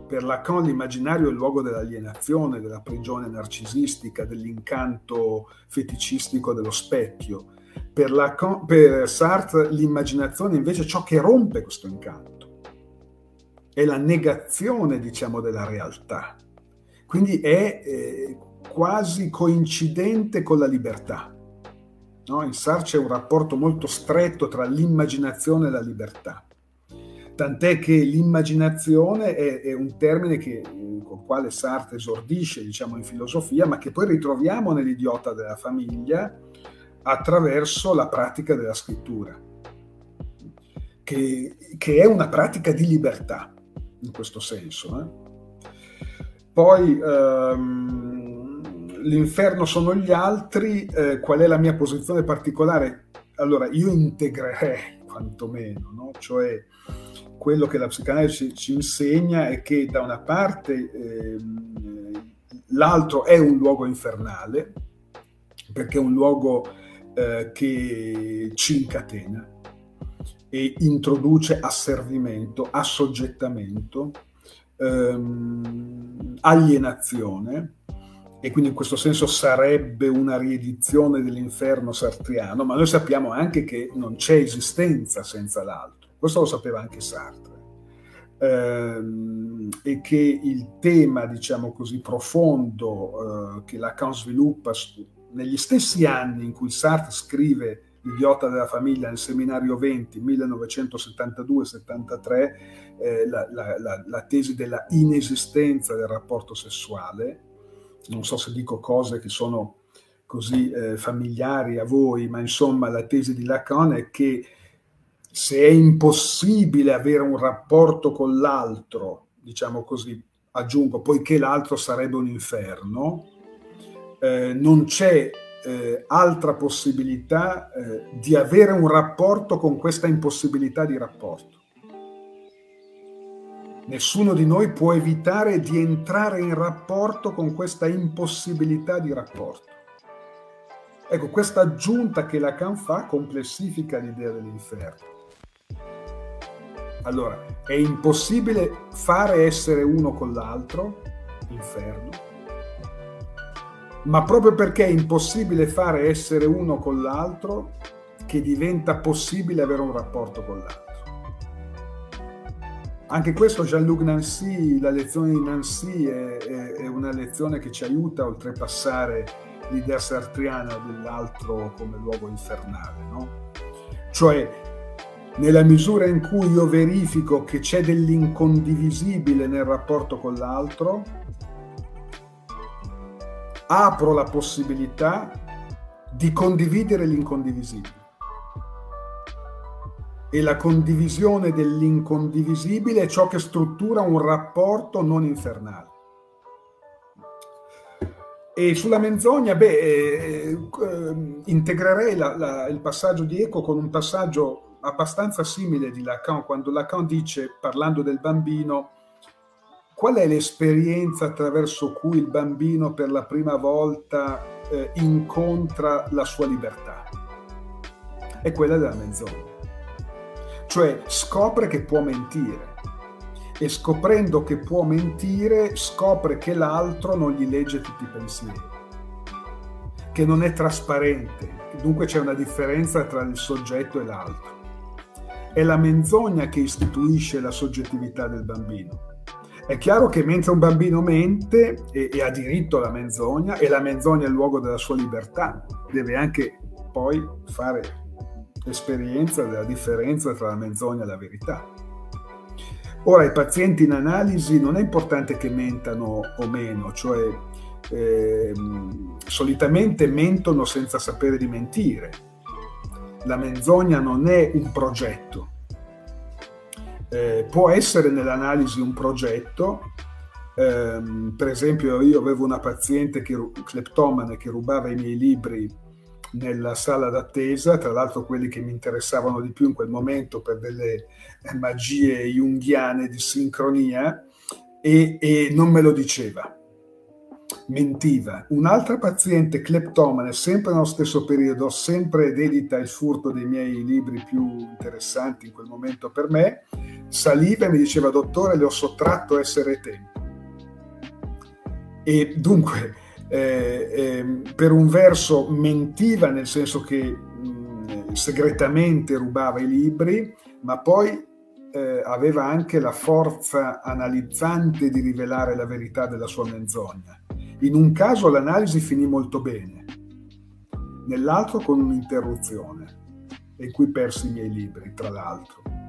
Per Lacan l'immaginario è il luogo dell'alienazione, della prigione narcisistica, dell'incanto feticistico dello specchio. Per, Lacan, per Sartre l'immaginazione invece è ciò che rompe questo incanto, è la negazione, diciamo, della realtà. Quindi è eh, quasi coincidente con la libertà. No? In Sartre c'è un rapporto molto stretto tra l'immaginazione e la libertà. Tant'è che l'immaginazione è, è un termine che, con il quale Sartre esordisce diciamo, in filosofia, ma che poi ritroviamo nell'idiota della famiglia attraverso la pratica della scrittura, che, che è una pratica di libertà in questo senso. Eh? Poi ehm, l'inferno sono gli altri, eh, qual è la mia posizione particolare? Allora, io integrerei quantomeno, no? cioè quello che la psicanalisi ci, insegna è che da una parte eh, l'altro è un luogo infernale, perché è un luogo eh, che ci incatena e introduce asservimento, assoggettamento, ehm, alienazione e quindi in questo senso sarebbe una riedizione dell'inferno sartriano, ma noi sappiamo anche che non c'è esistenza senza l'altro. Questo lo sapeva anche Sartre. Ehm, e che il tema, diciamo così, profondo eh, che Lacan sviluppa negli stessi anni in cui Sartre scrive L'idiota della famiglia nel seminario 20, 1972-73, eh, la, la, la, la tesi della inesistenza del rapporto sessuale, non so se dico cose che sono così eh, familiari a voi, ma insomma la tesi di Lacan è che se è impossibile avere un rapporto con l'altro, diciamo così, aggiungo, poiché l'altro sarebbe un inferno, eh, non c'è eh, altra possibilità eh, di avere un rapporto con questa impossibilità di rapporto. Nessuno di noi può evitare di entrare in rapporto con questa impossibilità di rapporto. Ecco, questa aggiunta che Lacan fa complessifica l'idea dell'inferno. Allora, è impossibile fare essere uno con l'altro, inferno, ma proprio perché è impossibile fare essere uno con l'altro, che diventa possibile avere un rapporto con l'altro. Anche questo Jean-Luc Nancy, la lezione di Nancy è, è, è, una lezione che ci aiuta a oltrepassare l'idea sartriana dell'altro come luogo infernale, no? Cioè, nella misura in cui io verifico che c'è dell'incondivisibile nel rapporto con l'altro, apro la possibilità di condividere l'incondivisibile e la condivisione dell'incondivisibile è ciò che struttura un rapporto non infernale. E sulla menzogna, beh, eh, eh, integrerei la, la, il passaggio di Eco con un passaggio abbastanza simile di Lacan, quando Lacan dice, parlando del bambino, qual è l'esperienza attraverso cui il bambino per la prima volta eh, incontra la sua libertà? È quella della menzogna cioè scopre che può mentire e scoprendo che può mentire scopre che l'altro non gli legge tutti i pensieri, che non è trasparente, dunque c'è una differenza tra il soggetto e l'altro. È la menzogna che istituisce la soggettività del bambino. È chiaro che mentre un bambino mente e, e ha diritto alla menzogna, e la menzogna è il luogo della sua libertà, deve anche poi fare l'esperienza della differenza tra la menzogna e la verità. Ora, i pazienti in analisi non è importante che mentano o meno, cioè eh, solitamente mentono senza sapere di mentire. La menzogna non è un progetto. Eh, può essere nell'analisi un progetto, eh, per esempio io avevo una paziente che, cleptomane che rubava i miei libri nella sala d'attesa, tra l'altro quelli che mi interessavano di più in quel momento per delle magie junghiane di sincronia, e, e non me lo diceva. mentiva. Un'altra paziente cleptomane, sempre nello stesso periodo, sempre dedita il furto dei miei libri più interessanti in quel momento per me, saliva e mi diceva, dottore, le ho sottratto SRT. E dunque, eh, eh, per un verso mentiva nel senso che mh, segretamente rubava i libri, ma poi eh, aveva anche la forza analizzante di rivelare la verità della sua menzogna. In un caso l'analisi finì molto bene, nell'altro con un'interruzione, in cui persi i miei libri, tra l'altro.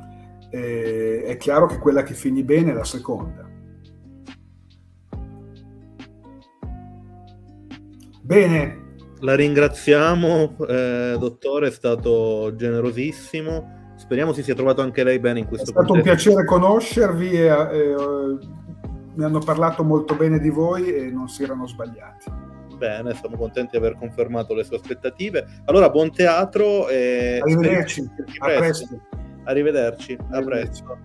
Eh, è chiaro che quella che finì bene è la seconda. Bene. La ringraziamo, eh, dottore, è stato generosissimo Speriamo si sia trovato anche lei bene in questo momento. È stato contesto. un piacere conoscervi e, e, e, mi hanno parlato molto bene di voi e non si erano sbagliati. Bene, siamo contenti di aver confermato le sue aspettative. Allora, buon teatro e arrivederci. A presto. Arrivederci, a presto.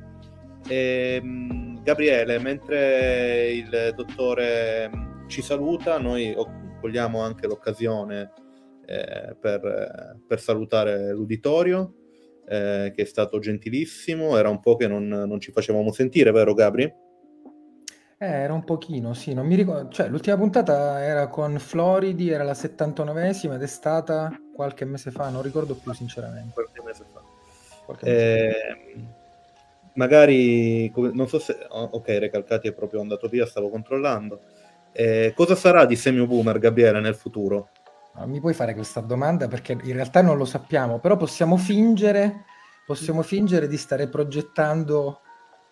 E, ehm, Gabriele, mentre il dottore ci saluta, noi cogliamo anche l'occasione eh, per, per salutare l'uditorio eh, che è stato gentilissimo. Era un po' che non, non ci facevamo sentire, vero Gabri? Eh, era un pochino, sì, non mi ricordo, cioè l'ultima puntata era con Floridi, era la 79esima ed è stata qualche mese fa, non ricordo più sinceramente. Qualche mese fa. Eh, Magari, non so se... Ok, Recalcati è proprio andato via, stavo controllando. Eh, cosa sarà di Semio Boomer, Gabriele, nel futuro? Non mi puoi fare questa domanda perché in realtà non lo sappiamo, però possiamo fingere, possiamo fingere di stare progettando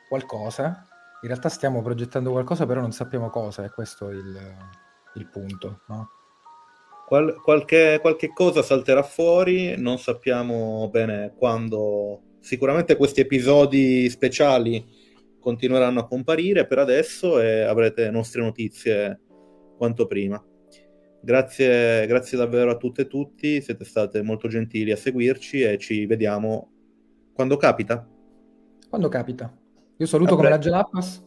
qualcosa. In realtà stiamo progettando qualcosa, però non sappiamo cosa, è questo il, il punto. No? Qual- qualche, qualche cosa salterà fuori, non sappiamo bene quando. Sicuramente questi episodi speciali continueranno a comparire per adesso e avrete nostre notizie quanto prima. Grazie, grazie davvero a tutte e tutti, siete state molto gentili a seguirci e ci vediamo quando capita. Quando capita. Io saluto come la Jalapas.